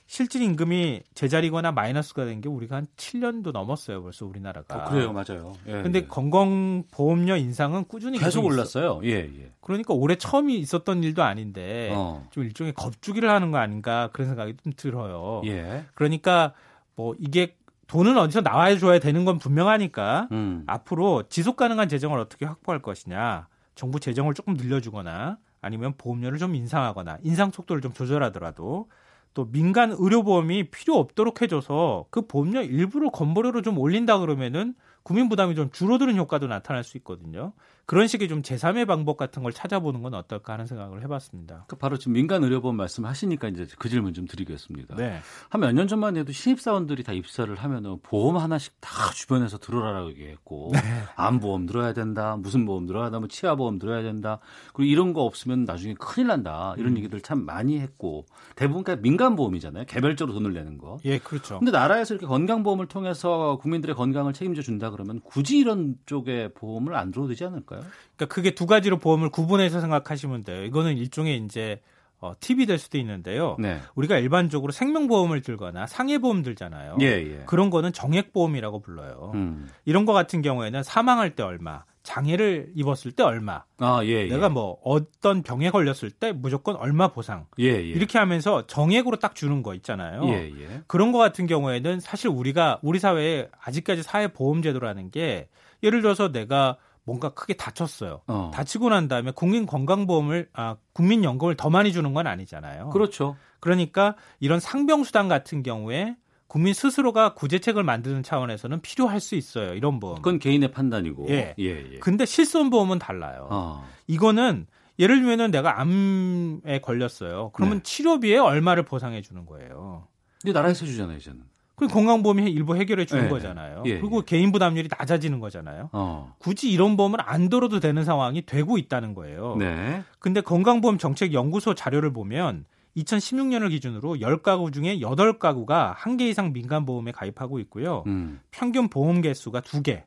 실질 임금이 제자리거나 마이너스가 된 게 우리가 한 7년도 넘었어요. 벌써 우리나라가. 어, 그래요, 맞아요. 예, 근데 예. 건강보험료 인상은 꾸준히 계속 있- 올랐어요. 예, 예. 그러니까 올해 처음이 있었던 일도 아닌데 어. 좀 일종의 겁주기를 하는 거 아닌가 그런 생각이 좀 들어요. 예. 그러니까 뭐 이게 돈은 어디서 나와 줘야 되는 건 분명하니까 음. 앞으로 지속 가능한 재정을 어떻게 확보할 것이냐. 정부 재정을 조금 늘려주거나 아니면 보험료를 좀 인상하거나 인상 속도를 좀 조절하더라도 또 민간 의료보험이 필요 없도록 해줘서 그 보험료 일부를 건보료로 좀 올린다 그러면은 국민 부담이 좀 줄어드는 효과도 나타날 수 있거든요. 그런 식의 좀 제3의 방법 같은 걸 찾아보는 건 어떨까 하는 생각을 해봤습니다. 그 바로 지금 민간 의료보험 말씀하시니까 이제 그 질문 좀 드리겠습니다. 네. 한몇 년 전만 해도 신입사원들이 다 입사를 하면은 보험 하나씩 다 주변에서 들어라라고 얘기했고 네. 암보험 들어야 된다, 무슨 보험 들어야 된다, 뭐 치아보험 들어야 된다. 그리고 이런 거 없으면 나중에 큰일 난다. 이런 음. 얘기들 참 많이 했고 대부분 그냥 민간 보험이잖아요. 개별적으로 돈을 내는 거. 예, 그렇죠. 근데 나라에서 이렇게 건강보험을 통해서 국민들의 건강을 책임져 준다 그러면 굳이 이런 쪽에 보험을 안 들어도 되지 않을까요? 그러니까 그게 두 가지로 보험을 구분해서 생각하시면 돼요. 이거는 일종의 이제 어, 팁이 될 수도 있는데요. 네. 우리가 일반적으로 생명보험을 들거나 상해보험 들잖아요. 예, 예. 그런 거는 정액보험이라고 불러요. 음. 이런 거 같은 경우에는 사망할 때 얼마, 장애를 입었을 때 얼마, 아, 예, 예. 내가 뭐 어떤 병에 걸렸을 때 무조건 얼마 보상. 예, 예. 이렇게 하면서 정액으로 딱 주는 거 있잖아요. 예, 예. 그런 거 같은 경우에는 사실 우리가 우리 사회에 아직까지 사회보험제도라는 게 예를 들어서 내가 뭔가 크게 다쳤어요. 어. 다치고 난 다음에 국민건강보험을 아 국민연금을 더 많이 주는 건 아니잖아요. 그렇죠. 그러니까 이런 상병수당 같은 경우에 국민 스스로가 구제책을 만드는 차원에서는 필요할 수 있어요. 이런 보험. 그건 개인의 판단이고. 예. 예, 예. 근데 실손보험은 달라요. 어. 이거는 예를 들면은 내가 암에 걸렸어요. 그러면 네. 치료비에 얼마를 보상해 주는 거예요. 근데 나라에서 주잖아요, 이제는. 그 건강보험이 일부 해결해 주는 예. 거잖아요. 예, 그리고 개인 부담률이 낮아지는 거잖아요. 어. 굳이 이런 보험을 안 들어도 되는 상황이 되고 있다는 거예요. 네. 근데 건강보험 정책 연구소 자료를 보면 2016년을 기준으로 10가구 중에 8가구가 한 개 이상 민간 보험에 가입하고 있고요. 음. 평균 보험 개수가 2개,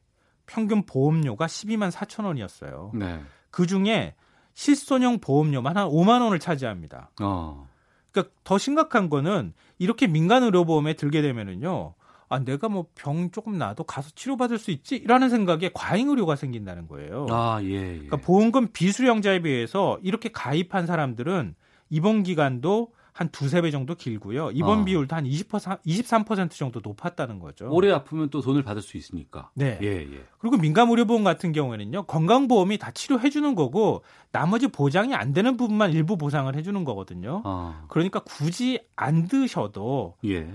평균 보험료가 12만 4천 원이었어요. 네. 그 중에 실손형 보험료만 한 5만 원을 차지합니다. 어. 그러니까 더 심각한 거는 이렇게 민간 의료보험에 들게 되면은요. 아, 내가 뭐 병 조금 나도 가서 치료받을 수 있지? 라는 생각에 과잉 의료가 생긴다는 거예요. 아, 예, 예. 그러니까 보험금 비수령자에 비해서 이렇게 가입한 사람들은 입원 기간도 한 두세 배 정도 길고요. 입원 어. 비율도 한 20%, 23% 정도 높았다는 거죠. 오래 아프면 또 돈을 받을 수 있으니까. 네. 예, 예. 그리고 민간 의료보험 같은 경우에는요. 건강보험이 다 치료해 주는 거고 나머지 보장이 안 되는 부분만 일부 보상을 해 주는 거거든요. 어. 그러니까 굳이 안 드셔도 예.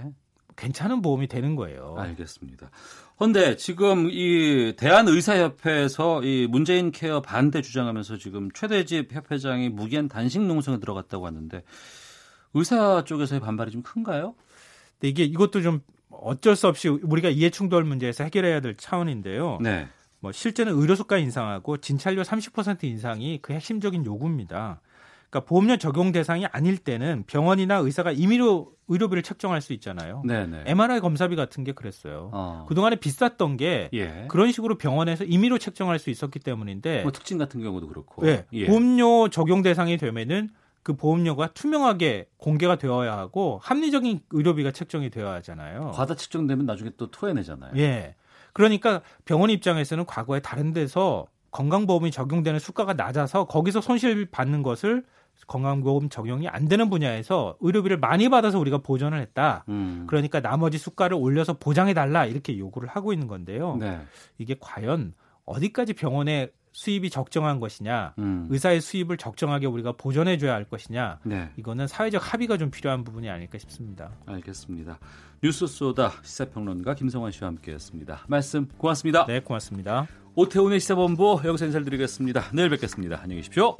괜찮은 보험이 되는 거예요. 알겠습니다. 그런데 지금 이 대한의사협회에서 이 문재인 케어 반대 주장하면서 지금 최대집 협회장이 무기한 단식 농성에 들어갔다고 하는데 의사 쪽에서의 반발이 좀 큰가요? 근데 이게 이것도 좀 어쩔 수 없이 우리가 이해 충돌 문제에서 해결해야 될 차원인데요. 네. 뭐 실제는 의료수가 인상하고 진찰료 30% 인상이 그 핵심적인 요구입니다. 그러니까 보험료 적용 대상이 아닐 때는 병원이나 의사가 임의로 의료비를 책정할 수 있잖아요. 네네. MRI 검사비 같은 게 그랬어요. 어. 그동안에 비쌌던 게 예. 그런 식으로 병원에서 임의로 책정할 수 있었기 때문인데 뭐 특징 같은 경우도 그렇고. 네, 예. 보험료 적용 대상이 되면은 그 보험료가 투명하게 공개가 되어야 하고 합리적인 의료비가 책정이 되어야 하잖아요. 과다 측정되면 나중에 또 토해내잖아요. 예. 그러니까 병원 입장에서는 과거에 다른 데서 건강보험이 적용되는 수가가 낮아서 거기서 손실 받는 것을 건강보험 적용이 안 되는 분야에서 의료비를 많이 받아서 우리가 보전을 했다. 음. 그러니까 나머지 수가를 올려서 보장해 달라 이렇게 요구를 하고 있는 건데요. 네. 이게 과연 어디까지 병원의 수입이 적정한 것이냐, 음. 의사의 수입을 적정하게 우리가 보전해 줘야 할 것이냐, 네. 이거는 사회적 합의가 좀 필요한 부분이 아닐까 싶습니다. 알겠습니다. 뉴스 소다 시사평론가 김성환 씨와 함께했습니다. 말씀 고맙습니다. 네, 고맙습니다. 오태훈의 시사본부 여기서 인사드리겠습니다. 내일 뵙겠습니다. 안녕히 계십시오.